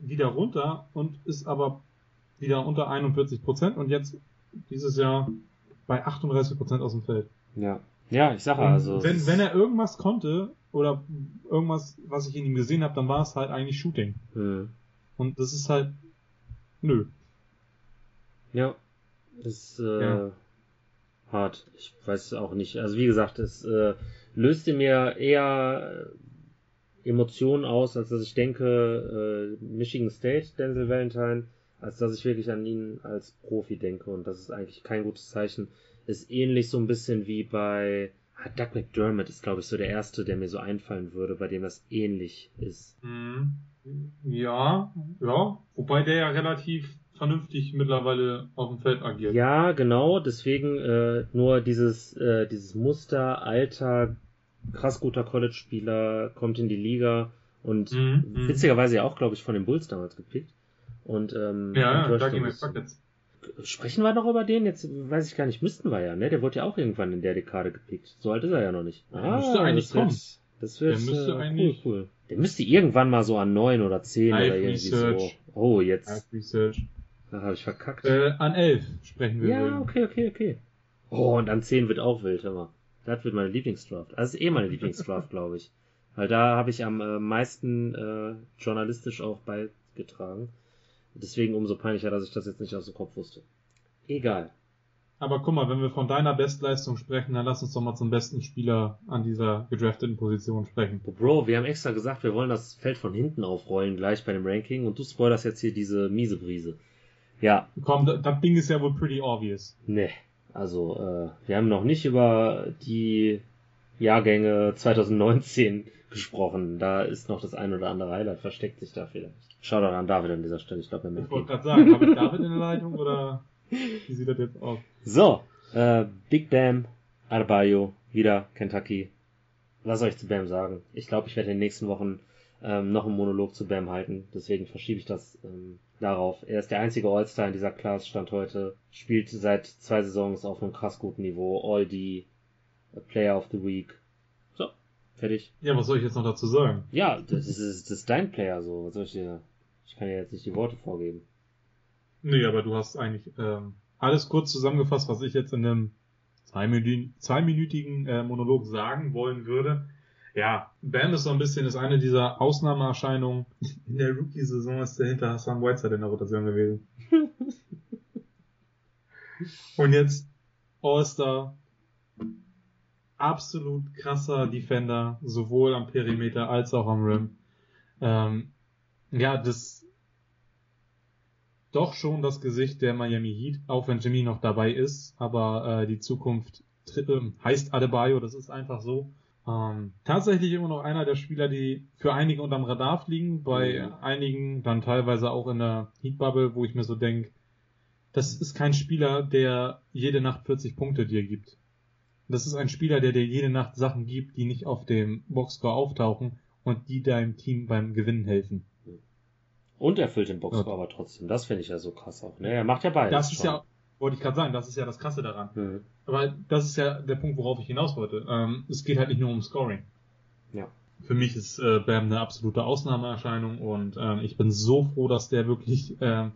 wieder runter und ist aber wieder unter 41% und jetzt dieses Jahr bei 38% aus dem Feld.
Ja. Ja, ich sage also.
Wenn, wenn er irgendwas konnte oder irgendwas, was ich in ihm gesehen habe, dann war es halt eigentlich Shooting. Mhm. Und das ist halt nö.
Ja, ist äh, ja. hart. Ich weiß auch nicht. Also wie gesagt, es äh, löste mir eher Emotionen aus, als dass ich denke, äh, Michigan State, Denzel Valentine, als dass ich wirklich an ihn als Profi denke. Und das ist eigentlich kein gutes Zeichen. Ist ähnlich so ein bisschen wie bei ah, Doug McDermott ist, glaube ich, so der erste, der mir so einfallen würde, bei dem das ähnlich ist.
Mhm. Ja, ja. Wobei der ja relativ vernünftig mittlerweile auf dem Feld agiert.
Ja, genau. Deswegen äh, nur dieses, äh, dieses Muster alter, krass guter College-Spieler kommt in die Liga und mhm, mhm. witzigerweise ja auch, glaube ich, von den Bulls damals gepickt. Und ähm,
ja, ja Dougie McBuckets.
Sprechen wir noch über den? Jetzt weiß ich gar nicht, müssten wir ja, ne? Der wurde ja auch irgendwann in der Dekade gepickt. So alt ist er ja noch nicht.
Ah, müsste eigentlich das kommen. Wird,
das wird der müsste äh, eigentlich cool, cool. Der müsste irgendwann mal so an neun oder zehn oder irgendwie Research. so. Oh, jetzt. Da habe ich verkackt.
Äh, an elf sprechen wir.
Ja, will. okay, okay, okay. Oh, und an zehn wird auch wild, hör mal. Das wird meine Lieblingsdraft. Also ist eh meine Lieblingsdraft, glaube ich. Weil da habe ich am äh, meisten äh, journalistisch auch beigetragen. Deswegen umso peinlicher, dass ich das jetzt nicht aus dem Kopf wusste. Egal.
Aber guck mal, wenn wir von deiner Bestleistung sprechen, dann lass uns doch mal zum besten Spieler an dieser gedrafteten Position sprechen.
Bro, wir haben extra gesagt, wir wollen das Feld von hinten aufrollen gleich bei dem Ranking und du spoilerst jetzt hier diese miese Brise. Ja.
Komm, das Ding ist ja wohl pretty obvious.
Nee. Also, äh, wir haben noch nicht über die Jahrgänge 2019 gesprochen. Da ist noch das ein oder andere Highlight, versteckt sich da vielleicht. Schau doch an David an dieser Stelle. Ich glaube, er
Ich wollte gerade sagen, habe ich David in der Leitung oder wie sieht das jetzt aus?
So, äh, Big Bam, Arbayo, wieder Kentucky. Was soll ich zu Bam sagen? Ich glaube, ich werde in den nächsten Wochen ähm, noch einen Monolog zu Bam halten. Deswegen verschiebe ich das ähm, darauf. Er ist der einzige All-Star in dieser Class, stand heute. Spielt seit zwei Saisons auf einem krass guten Niveau. All die Player of the Week. Fertig.
Ja, was soll ich jetzt noch dazu sagen?
Ja, das ist, das ist dein Player so. Was soll ich dir ich kann ja jetzt nicht die Worte vorgeben.
Nee, aber du hast eigentlich ähm, alles kurz zusammengefasst, was ich jetzt in einem zweiminütigen, zweiminütigen äh, Monolog sagen wollen würde. Ja, Bam ist so ein bisschen ist eine dieser Ausnahmeerscheinungen. In der Rookie-Saison ist der hinter Hassan Whiteside in der Rotation gewesen. Und jetzt All-Star. Absolut krasser Defender, sowohl am Perimeter als auch am Rim. Ähm, ja, das doch schon das Gesicht der Miami Heat, auch wenn Jimmy noch dabei ist, aber äh, die Zukunft äh, heißt Adebayo, das ist einfach so. Ähm, tatsächlich immer noch einer der Spieler, die für einige unterm Radar fliegen, bei mhm. einigen dann teilweise auch in der Heat-Bubble, wo ich mir so denke, das ist kein Spieler, der jede Nacht 40 Punkte dir gibt. Das ist ein Spieler, der dir jede Nacht Sachen gibt, die nicht auf dem Boxscore auftauchen und die deinem Team beim Gewinnen helfen.
Und erfüllt den Boxscore ja. aber trotzdem. Das finde ich ja so krass auch. Ne? Er macht ja beides.
Das ist schon. ja, wollte ich gerade sagen, das ist ja das Krasse daran. Mhm. Aber das ist ja der Punkt, worauf ich hinaus wollte. Ähm, es geht halt nicht nur um Scoring.
Ja.
Für mich ist äh, Bam eine absolute Ausnahmeerscheinung und ähm, ich bin so froh, dass der wirklich äh,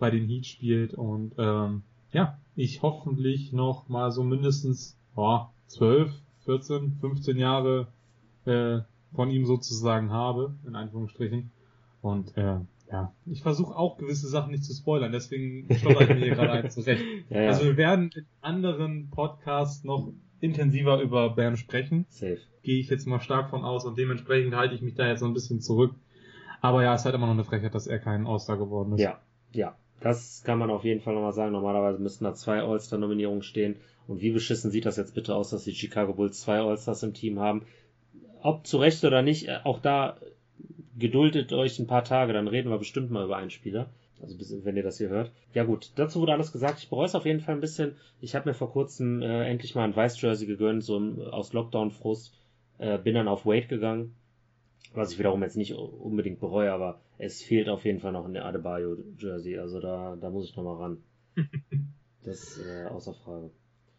bei den Heat spielt und ähm, ja, ich hoffentlich noch mal so mindestens oh, 12, 14, 15 Jahre äh, von ihm sozusagen habe, in Anführungsstrichen. Und äh, ja, ich versuche auch gewisse Sachen nicht zu spoilern, deswegen stotter ich mir hier gerade ein zurecht. Ja, ja. Also wir werden in anderen Podcasts noch intensiver über Bam sprechen.
Safe.
Gehe ich jetzt mal stark von aus und dementsprechend halte ich mich da jetzt so ein bisschen zurück. Aber ja, es ist halt immer noch eine Frechheit, dass er kein All-Star geworden ist.
Ja, ja. Das kann man auf jeden Fall nochmal sagen. Normalerweise müssten da zwei All-Star-Nominierungen stehen. Und wie beschissen sieht das jetzt bitte aus, dass die Chicago Bulls zwei All-Stars im Team haben? Ob zu Recht oder nicht, äh, auch da geduldet euch ein paar Tage, dann reden wir bestimmt mal über einen Spieler. Also wenn ihr das hier hört. Ja gut, dazu wurde alles gesagt. Ich bereue es auf jeden Fall ein bisschen. Ich habe mir vor kurzem äh, endlich mal ein Weiß-Jersey gegönnt, so aus Lockdown-Frust. Äh, bin dann auf Wade gegangen, was ich wiederum jetzt nicht unbedingt bereue, aber es fehlt auf jeden Fall noch ein Adebayo-Jersey. Also da, da muss ich nochmal ran. das äh, außer Frage.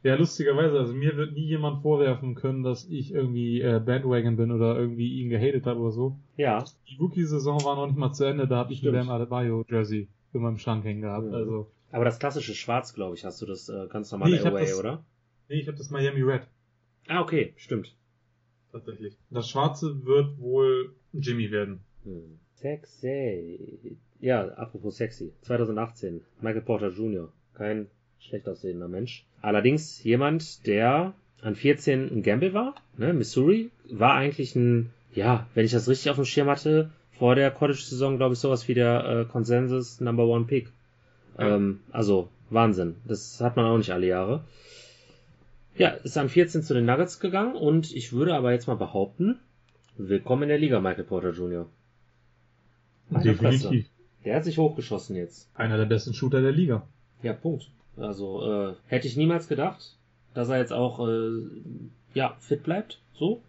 Ja, lustigerweise, also mir wird nie jemand vorwerfen können, dass ich irgendwie äh, Bandwagon bin oder irgendwie ihn gehatet habe oder so.
Ja.
Die Rookie-Saison war noch nicht mal zu Ende, da habe ich ein Bam Adebayo-Jersey in meinem Schrank hängen gehabt. Ja. Also.
Aber das klassische Schwarz, glaube ich, hast du das äh, ganz normal nee,
Away,
oder?
Nee, ich habe das Miami Red.
Ah, okay, stimmt.
Tatsächlich. Das Schwarze wird wohl Jimmy werden.
Hm. Sexy. Ja, apropos sexy. 2018. Michael Porter Jr. Kein schlecht aussehender Mensch. Allerdings jemand, der an 14 ein Gamble war. Ne? Missouri war eigentlich ein, ja, wenn ich das richtig auf dem Schirm hatte, vor der College-Saison, glaube ich, sowas wie der äh, Consensus Number One Pick. Ja. Ähm, also Wahnsinn. Das hat man auch nicht alle Jahre. Ja, ist an 14 zu den Nuggets gegangen und ich würde aber jetzt mal behaupten, willkommen in der Liga, Michael Porter Jr.
Definitiv.
Der hat sich hochgeschossen jetzt.
Einer der besten Shooter der Liga.
Ja, Punkt. Also äh, hätte ich niemals gedacht, dass er jetzt auch äh, ja fit bleibt, so.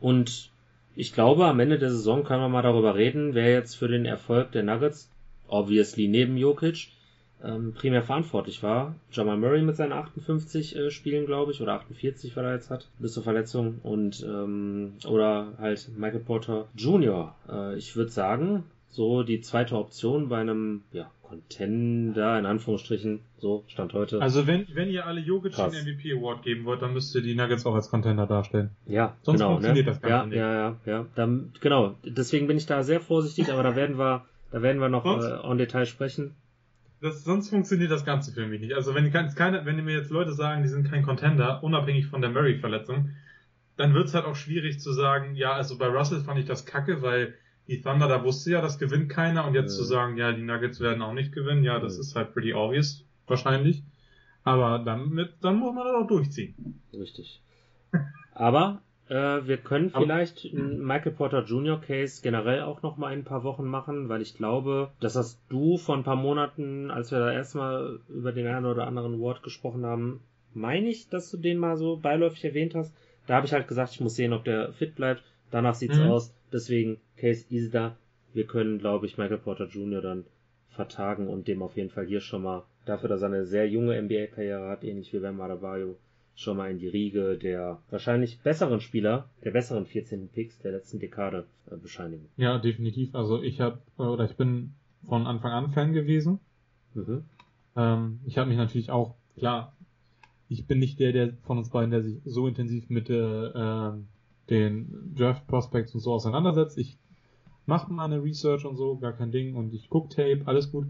Und ich glaube, am Ende der Saison können wir mal darüber reden, wer jetzt für den Erfolg der Nuggets, obviously neben Jokic, ähm, primär verantwortlich war. Jamal Murray mit seinen 58 äh, Spielen, glaube ich, oder 48, was er jetzt hat, bis zur Verletzung. Und ähm, oder halt Michael Porter Jr. Äh, ich würde sagen, so die zweite Option bei einem ja, Contender, in Anführungsstrichen, so stand heute.
Also wenn, wenn ihr alle Jokic Krass. den MVP Award geben wollt, dann müsst ihr die Nuggets auch als Contender darstellen.
Ja,
Sonst
genau,
funktioniert ne? das Ganze
ja,
nicht.
Ja, ja, ja. Dann, genau, deswegen bin ich da sehr vorsichtig, aber da werden wir, da werden wir noch äh, en Detail sprechen.
Das, sonst funktioniert das Ganze für mich nicht. Also wenn, keine, wenn mir jetzt Leute sagen, die sind kein Contender, unabhängig von der Murray-Verletzung, dann wird's halt auch schwierig zu sagen, ja, also bei Russell fand ich das kacke, weil die Thunder, da wusste ja, das gewinnt keiner und jetzt ja. zu sagen, ja, die Nuggets werden auch nicht gewinnen, ja, das ja. ist halt pretty obvious, wahrscheinlich. Aber damit, dann muss man das auch durchziehen.
Richtig. Aber äh, wir können vielleicht einen Michael Porter Jr. Case generell auch noch mal ein paar Wochen machen, weil ich glaube, dass hast du vor ein paar Monaten, als wir da erstmal über den einen oder anderen Award gesprochen haben, meine ich, dass du den mal so beiläufig erwähnt hast. Da habe ich halt gesagt, ich muss sehen, ob der fit bleibt. Danach sieht's mhm. aus. Deswegen, Case ist da. Wir können, glaube ich, Michael Porter Jr. dann vertagen und dem auf jeden Fall hier schon mal, dafür, dass er eine sehr junge NBA-Karriere hat, ähnlich wie Bam Adebayo, schon mal in die Riege der wahrscheinlich besseren Spieler, der besseren 14. Picks der letzten Dekade äh, bescheinigen.
Ja, definitiv. Also ich habe, oder ich bin von Anfang an Fan gewesen. Mhm. Ähm, ich habe mich natürlich auch, klar, ich bin nicht der, der von uns beiden, der sich so intensiv mit äh, den Draft Prospects und so auseinandersetzt. Ich mache mal eine Research und so, gar kein Ding und ich guck Tape, alles gut.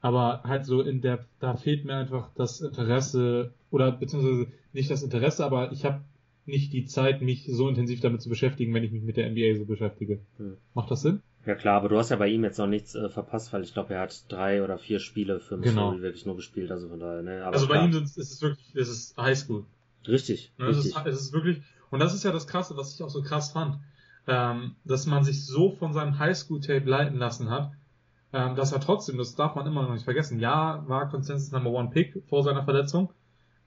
Aber halt so in der, da fehlt mir einfach das Interesse oder beziehungsweise nicht das Interesse, aber ich habe nicht die Zeit, mich so intensiv damit zu beschäftigen, wenn ich mich mit der NBA so beschäftige. Hm. Macht das Sinn?
Ja klar, aber du hast ja bei ihm jetzt noch nichts äh, verpasst, weil ich glaube, er hat drei oder vier Spiele für Missouri genau. wirklich nur gespielt, also von daher, ne?
Aber also klar. bei ihm ist es wirklich, es ist Highschool.
Richtig.
Ne, richtig. Es, ist, es ist wirklich, und das ist ja das Krasse, was ich auch so krass fand, ähm, dass man sich so von seinem Highschool-Tape leiten lassen hat, ähm, dass er trotzdem, das darf man immer noch nicht vergessen, ja, war Consensus Number One Pick vor seiner Verletzung,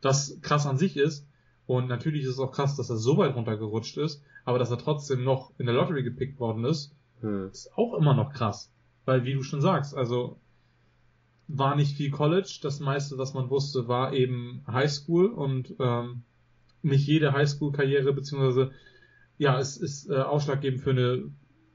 das krass an sich ist. Und natürlich ist es auch krass, dass er so weit runtergerutscht ist, aber dass er trotzdem noch in der Lottery gepickt worden ist, hm. ist auch immer noch krass. Weil, wie du schon sagst, also war nicht viel College, das meiste, was man wusste, war eben Highschool und ähm, nicht jede Highschool-Karriere, beziehungsweise ja, es ist äh, ausschlaggebend für eine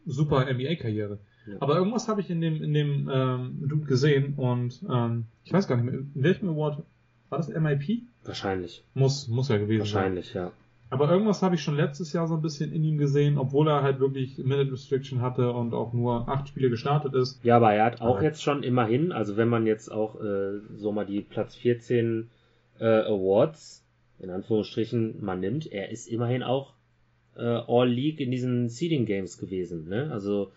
super NBA-Karriere. Ja. Aber irgendwas habe ich in dem, in dem ähm, Dude gesehen und ähm, ich weiß gar nicht mehr, in welchem Award war das MIP?
Wahrscheinlich.
Muss, muss ja gewesen
Wahrscheinlich, sein. Wahrscheinlich,
ja. Aber irgendwas habe ich schon letztes Jahr so ein bisschen in ihm gesehen, obwohl er halt wirklich Minute Restriction hatte und auch nur acht Spiele gestartet ist.
Ja, aber er hat auch aber jetzt schon immerhin, also wenn man jetzt auch äh, so mal die Platz 14 äh, Awards in Anführungsstrichen man nimmt, er ist immerhin auch äh, All League in diesen Seeding Games gewesen, ne? Also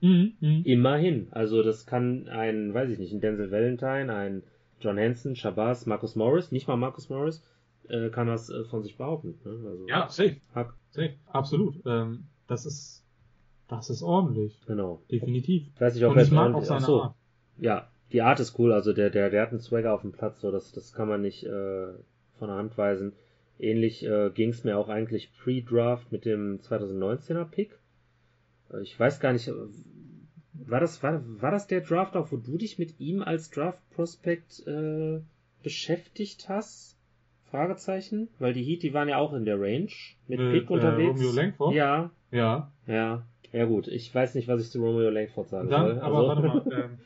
mhm, mh. immerhin. Also das kann ein, weiß ich nicht, ein Denzel Valentine, ein John Hansen, Shabazz, Marcus Morris, nicht mal Marcus Morris, äh, kann das äh, von sich behaupten. Ne?
Also, ja, safe. Hack. Safe, absolut. Ähm, das ist Das ist ordentlich.
Genau.
Definitiv.
Ich weiß nicht, ob
Und
er
ich mag auch seine. Art.
Ja, die Art ist cool. Also der, der, der hat einen Swagger auf dem Platz, so das, das kann man nicht äh, von der Hand weisen. Ähnlich äh, ging es mir auch eigentlich pre-Draft mit dem 2019er Pick. Äh, ich weiß gar nicht, äh, war das, war, war das der Draft auch, wo du dich mit ihm als Draft Prospect äh, beschäftigt hast? Fragezeichen? Weil die Heat, die waren ja auch in der Range mit
Mit,
Pick
äh,
unterwegs.
Romeo Langford?
Ja,
Ja.
ja. Ja gut, ich weiß nicht, was ich zu Romeo Langford sagen
Dann,
soll.
aber
Also-
warte mal, ähm,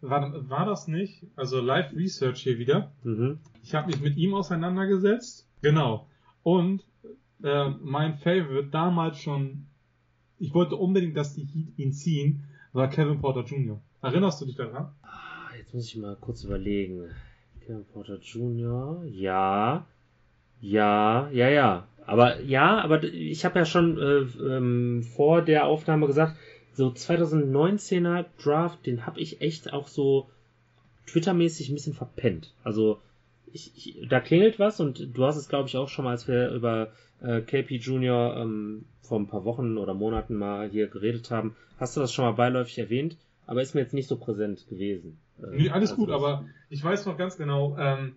war, war das nicht, also Live Research hier wieder,
mhm.
ich habe mich mit ihm auseinandergesetzt, genau, und äh, mein Favorite damals schon, ich wollte unbedingt, dass die Heat ihn ziehen, war Kevin Porter Jr. Erinnerst du dich daran?
Ah, Jetzt muss ich mal kurz überlegen. Kevin Porter Jr. Ja. Ja, ja, ja. Aber ja, aber ich habe ja schon äh, ähm, vor der Aufnahme gesagt, so 2019er Draft, den habe ich echt auch so Twitter-mäßig ein bisschen verpennt. Also ich, ich, da klingelt was und du hast es, glaube ich, auch schon mal, als wir über äh, KP Junior ähm, vor ein paar Wochen oder Monaten mal hier geredet haben, hast du das schon mal beiläufig erwähnt, aber ist mir jetzt nicht so präsent gewesen. Äh,
Nee, alles
also
gut, aber ich weiß noch ganz genau, ähm,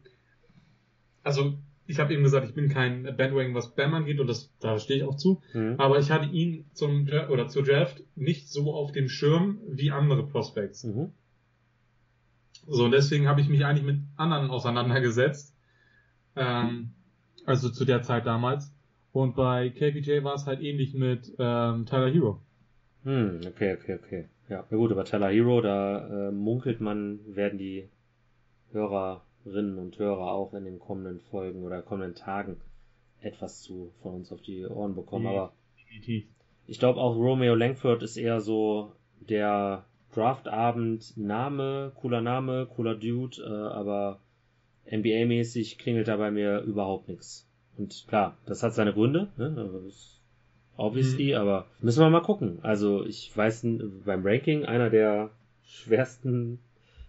also ich habe eben gesagt, ich bin kein Bandwagon, was Bam angeht und das, da stehe ich auch zu.
Mhm.
Aber ich hatte ihn zum oder zur Draft nicht so auf dem Schirm wie andere Prospects.
Mhm.
So, und deswegen habe ich mich eigentlich mit anderen auseinandergesetzt. Ähm, also zu der Zeit damals. Und bei KPJ war es halt ähnlich mit ähm, Tyler Hero.
Hm, okay, okay, okay. Ja, na gut, aber Tyler Hero, da äh, munkelt man, werden die Hörerinnen und Hörer auch in den kommenden Folgen oder kommenden Tagen etwas zu von uns auf die Ohren bekommen.
Mhm.
Aber ich glaube auch Romeo Langford ist eher so der Draftabend Name, cooler Name, cooler Dude, äh, aber NBA-mäßig klingelt da bei mir überhaupt nichts. Und klar, das hat seine Gründe, ne? also das ist obviously, aber müssen wir mal gucken. Also ich weiß beim Ranking einer der schwersten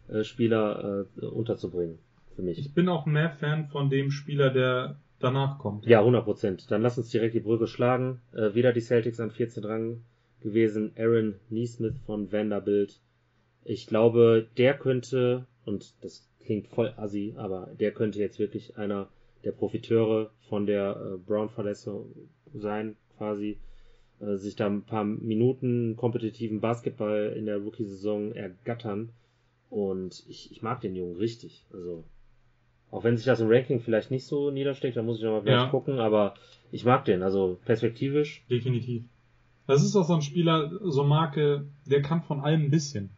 äh, Spieler äh, unterzubringen für mich.
Ich bin auch mehr Fan von dem Spieler, der danach kommt.
Ja, 100 Prozent. Dann lass uns direkt die Brücke schlagen. Äh, wieder die Celtics an 14 Rang gewesen. Aaron Neesmith von Vanderbilt. Ich glaube, der könnte, und das klingt voll assi, aber der könnte jetzt wirklich einer der Profiteure von der äh, Brown-Verletzung sein, quasi. Äh, sich da ein paar Minuten kompetitiven Basketball in der Rookie-Saison ergattern. Und ich, ich mag den Jungen richtig. Also, auch wenn sich das im Ranking vielleicht nicht so niedersteckt, da muss ich nochmal gleich
Ja.
gucken, aber ich mag den, also perspektivisch.
Definitiv. Das ist auch so ein Spieler, so Marke, der kann von allem ein bisschen.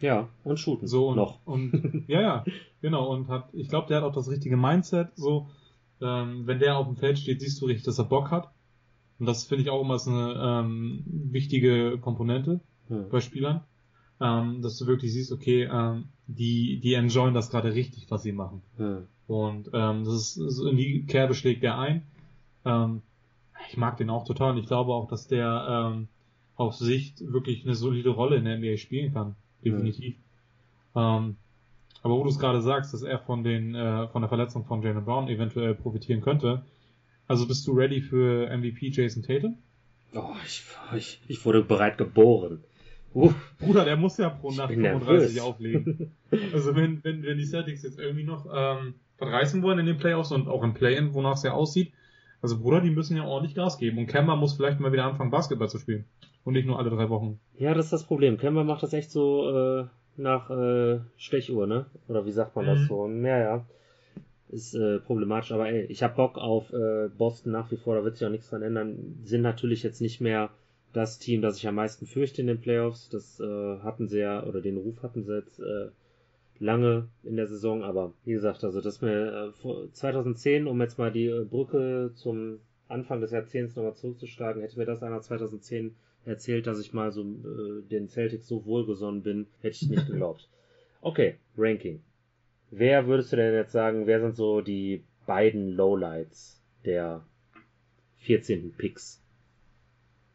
Ja, und shooten.
So und,
noch.
und ja, ja, genau. Und hat, ich glaube, der hat auch das richtige Mindset. So, ähm, wenn der auf dem Feld steht, siehst du richtig, dass er Bock hat. Und das finde ich auch immer so eine ähm, wichtige Komponente
Hm.
bei Spielern, ähm, dass du wirklich siehst, okay, ähm, die die enjoyen das gerade richtig, was sie machen.
Hm.
Und ähm, das ist so in die Kerbe schlägt der ein. Ähm, ich mag den auch total und ich glaube auch, dass der ähm, auf Sicht wirklich eine solide Rolle in der NBA spielen kann. Definitiv. Ähm, aber wo du es gerade sagst, dass er von den äh, von der Verletzung von Jalen Brown eventuell profitieren könnte. Also bist du ready für MVP Jason Tatum?
Oh, ich, ich, ich wurde bereit geboren.
Bruder, der muss ja pro Nacht
bin
35
nervös.
auflegen. Also wenn, wenn, wenn die Celtics jetzt irgendwie noch ähm, was reißen wollen in den Playoffs und auch im Play-In, wonach es ja aussieht, also Bruder, die müssen ja ordentlich Gas geben. Und Kemba muss vielleicht mal wieder anfangen, Basketball zu spielen. Und nicht nur alle drei Wochen.
ja, das ist das Problem. Kemba macht das echt so äh, nach äh, Stechuhr, ne? Oder wie sagt man das
Mhm.
so? Ja, ja. Ist äh, problematisch, aber ey, ich hab Bock auf äh, Boston nach wie vor, da wird sich auch nichts dran ändern. Sind natürlich jetzt nicht mehr das Team, das ich am meisten fürchte in den Playoffs. Das äh, hatten sie ja, oder den Ruf hatten sie jetzt äh, lange in der Saison, aber wie gesagt, also das mir äh, vor 2010, um jetzt mal die äh, Brücke zum Anfang des Jahrzehnts nochmal zurückzuschlagen, hätte mir das einer 2010 erzählt, dass ich mal so äh, den Celtics so wohlgesonnen bin, hätte ich nicht geglaubt. Okay, Ranking. Wer würdest du denn jetzt sagen, wer sind so die beiden Lowlights der 14. Picks?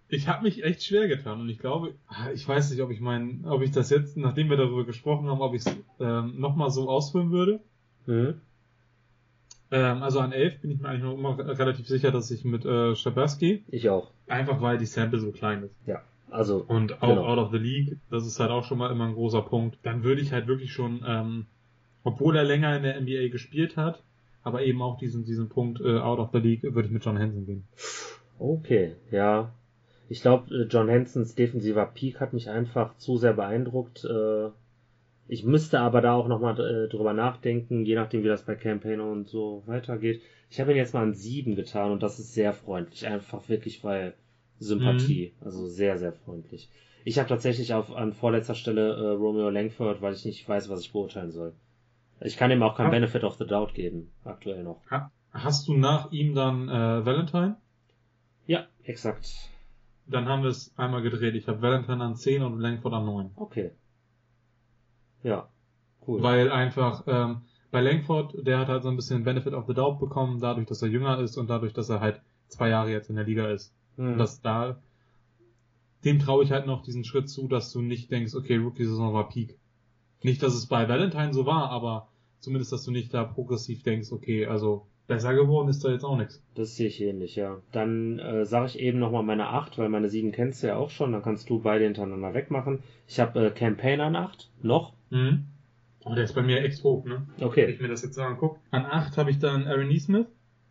Ich habe mich echt schwer getan und ich glaube, ah, ich weiß nicht, ob ich mein, ob ich das jetzt, nachdem wir darüber gesprochen haben, ob ich es ähm, nochmal so ausführen würde.
Mhm.
Ähm, also an 11 bin ich mir eigentlich noch immer relativ sicher, dass ich mit äh, Schabaski,
Ich auch.
einfach weil die Sample so klein ist.
Ja. Also.
Und auch genau. out of the league, das ist halt auch schon mal immer ein großer Punkt. Dann würde ich halt wirklich schon, ähm, obwohl er länger in der NBA gespielt hat, aber eben auch diesen, diesen Punkt äh, out of the league, würde ich mit John Hansen gehen.
Okay, ja. Ich glaube, äh, John Hansons defensiver Peak hat mich einfach zu sehr beeindruckt. Äh, ich müsste aber da auch nochmal äh, drüber nachdenken, je nachdem, wie das bei Campaigner und so weitergeht. Ich habe ihn jetzt mal an sieben getan und das ist sehr freundlich. Einfach wirklich, weil Sympathie. Mhm. Also sehr, sehr freundlich. Ich habe tatsächlich auf an vorletzter Stelle äh, Romeo Langford, weil ich nicht weiß, was ich beurteilen soll. Ich kann ihm auch kein ha Benefit of the Doubt geben, aktuell noch.
Ha hast du nach ihm dann äh, Valentine?
Ja, exakt.
Dann haben wir es einmal gedreht. Ich habe Valentine an 10 und Langford an 9.
Okay. Ja,
cool. Weil einfach, ähm, bei Langford, der hat halt so ein bisschen Benefit of the Doubt bekommen, dadurch, dass er jünger ist und dadurch, dass er halt zwei Jahre jetzt in der Liga ist. Mhm. Und dass da, dem traue ich halt noch diesen Schritt zu, dass du nicht denkst, okay, Rookie-Saison war Peak. Nicht, dass es bei Valentine so war, aber zumindest, dass du nicht da progressiv denkst, okay, also besser geworden ist da jetzt auch nichts.
Das sehe ich ähnlich, ja. Dann äh, sage ich eben nochmal meine 8, weil meine 7 kennst du ja auch schon, dann kannst du beide hintereinander wegmachen. Ich habe äh, Campaign an 8, noch.
Mhm. Oh, der ist bei mir echt hoch, ne?
Okay.
Wenn ich mir das jetzt so angucke. An 8 habe ich dann Aaron Neesmith.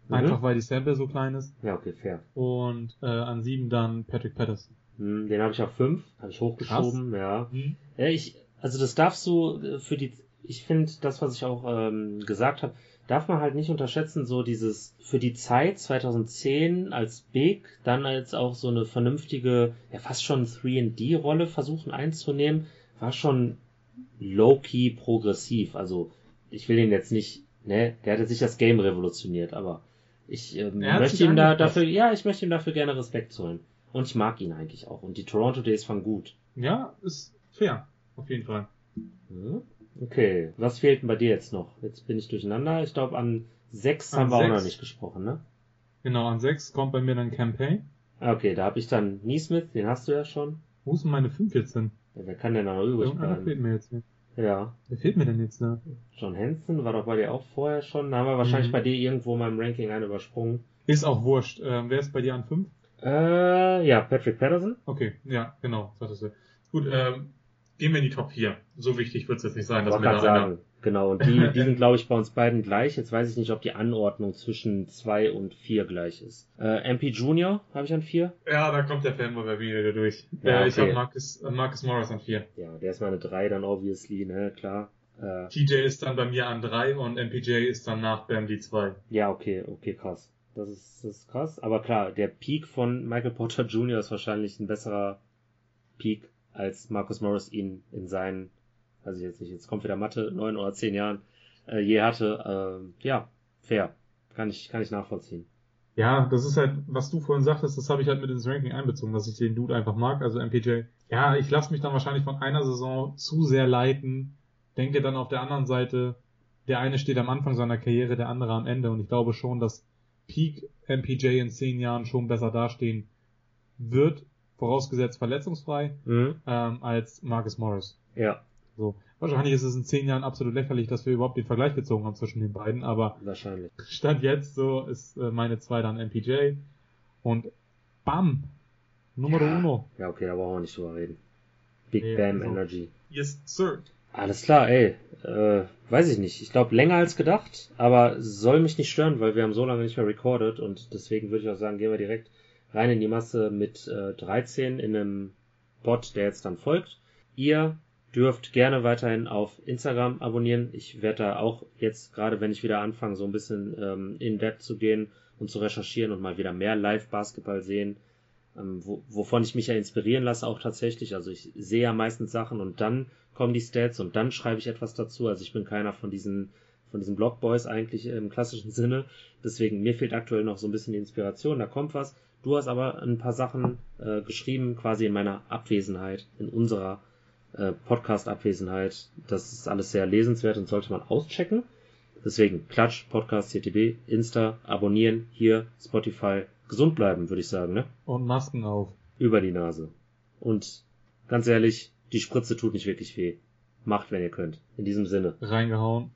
Mhm. Einfach weil die Sample so klein ist.
Ja, okay, fair.
Und äh, an 7 dann Patrick Patterson.
Mhm, den habe ich auf 5, habe ich hochgeschoben, Krass. ja. Mhm. Ja, ich, also das darfst du äh, für die, ich finde, das, was ich auch ähm, gesagt habe, darf man halt nicht unterschätzen, so dieses für die Zeit 2010 als Big, dann als auch so eine vernünftige, ja fast schon 3D-Rolle versuchen einzunehmen, war schon low-key progressiv. Also ich will ihn jetzt nicht, ne, der hatte sich das Game revolutioniert, aber ich ähm, möchte ihm da dafür, ja, ich möchte ihm dafür gerne Respekt zollen. Und ich mag ihn eigentlich auch. Und die Toronto Days fangen gut.
Ja, ist fair. Auf jeden Fall.
Hm? Okay, was fehlt denn bei dir jetzt noch? Jetzt bin ich durcheinander. Ich glaube, an sechs an haben wir sechs. auch noch nicht gesprochen, ne?
Genau, an sechs kommt bei mir dann Campaign.
Okay, da habe ich dann Neesmith, den hast du ja schon.
Wo ist denn meine fünf jetzt hin?
Ja, wer kann denn da noch übrig
bleiben? fehlt mir jetzt.
Ja.
Wer fehlt mir denn jetzt da?
John Hansen war doch bei dir auch vorher schon. Da haben wir wahrscheinlich mhm. bei dir irgendwo in meinem Ranking einen übersprungen.
Ist auch wurscht. Ähm, wer ist bei dir an fünf?
Äh, ja, Patrick Patterson.
Okay, ja, genau, sagtest du. Gut, ähm, gehen wir in die Top 4. So wichtig wird es jetzt nicht sein, dass wir da sagen.
Genau, und die, die sind, glaube ich, bei uns beiden gleich. Jetzt weiß ich nicht, ob die Anordnung zwischen 2 und 4 gleich ist. Äh, MP Junior habe ich an 4.
Ja, da kommt der Fanboy wieder durch. Ja, äh, Ich habe Marcus, äh, Marcus Morris an 4.
Ja, der ist meine 3 dann obviously, ne, klar.
Äh, TJ ist dann bei mir an 3 und MPJ ist dann nach Bam die 2.
Ja, okay, okay, krass. Das ist, das ist krass. Aber klar, der Peak von Michael Porter Jr. ist wahrscheinlich ein besserer Peak als Marcus Morris ihn in seinen, weiß ich jetzt nicht, jetzt kommt wieder Mathe, neun oder zehn Jahren äh, je hatte. Äh, ja, fair. Kann ich, kann ich nachvollziehen.
Ja, das ist halt, was du vorhin sagtest, das habe ich halt mit ins Ranking einbezogen, dass ich den Dude einfach mag, also MPJ. Ja, ich lasse mich dann wahrscheinlich von einer Saison zu sehr leiten, denke dann auf der anderen Seite, der eine steht am Anfang seiner Karriere, der andere am Ende und ich glaube schon, dass Peak MPJ in zehn Jahren schon besser dastehen wird, vorausgesetzt verletzungsfrei, mhm. ähm, als Marcus Morris.
Ja.
So. Wahrscheinlich ist es in zehn Jahren absolut lächerlich, dass wir überhaupt den Vergleich gezogen haben zwischen den beiden, aber
wahrscheinlich.
Stand jetzt so ist äh, meine zwei dann MPJ und bam! Nummer
ja.
uno.
Ja, okay, da brauchen wir nicht drüber reden. Big nee, Bam also, Energy.
Yes, sir.
Alles klar, ey. Äh, weiß ich nicht. Ich glaube länger als gedacht, aber soll mich nicht stören, weil wir haben so lange nicht mehr recorded und deswegen würde ich auch sagen, gehen wir direkt rein in die Masse mit äh, 13 in einem Bot, der jetzt dann folgt. Ihr dürft gerne weiterhin auf Instagram abonnieren. Ich werde da auch jetzt, gerade wenn ich wieder anfange, so ein bisschen ähm, in Depth zu gehen und zu recherchieren und mal wieder mehr Live-Basketball sehen, ähm, wo, wovon ich mich ja inspirieren lasse auch tatsächlich. Also ich sehe ja meistens Sachen und dann kommen die Stats und dann schreibe ich etwas dazu. Also ich bin keiner von diesen von diesen Blogboys eigentlich im klassischen Sinne. Deswegen mir fehlt aktuell noch so ein bisschen die Inspiration. Da kommt was. Du hast aber ein paar Sachen äh, geschrieben, quasi in meiner Abwesenheit, in unserer äh, Podcast-Abwesenheit. Das ist alles sehr lesenswert und sollte man auschecken. Deswegen Klatsch, Podcast, CTB, Insta, abonnieren, hier, Spotify. Gesund bleiben, würde ich sagen, ne?
Und Masken auf.
Über die Nase. Und ganz ehrlich, die Spritze tut nicht wirklich weh. Macht, wenn ihr könnt. In diesem Sinne.
Reingehauen.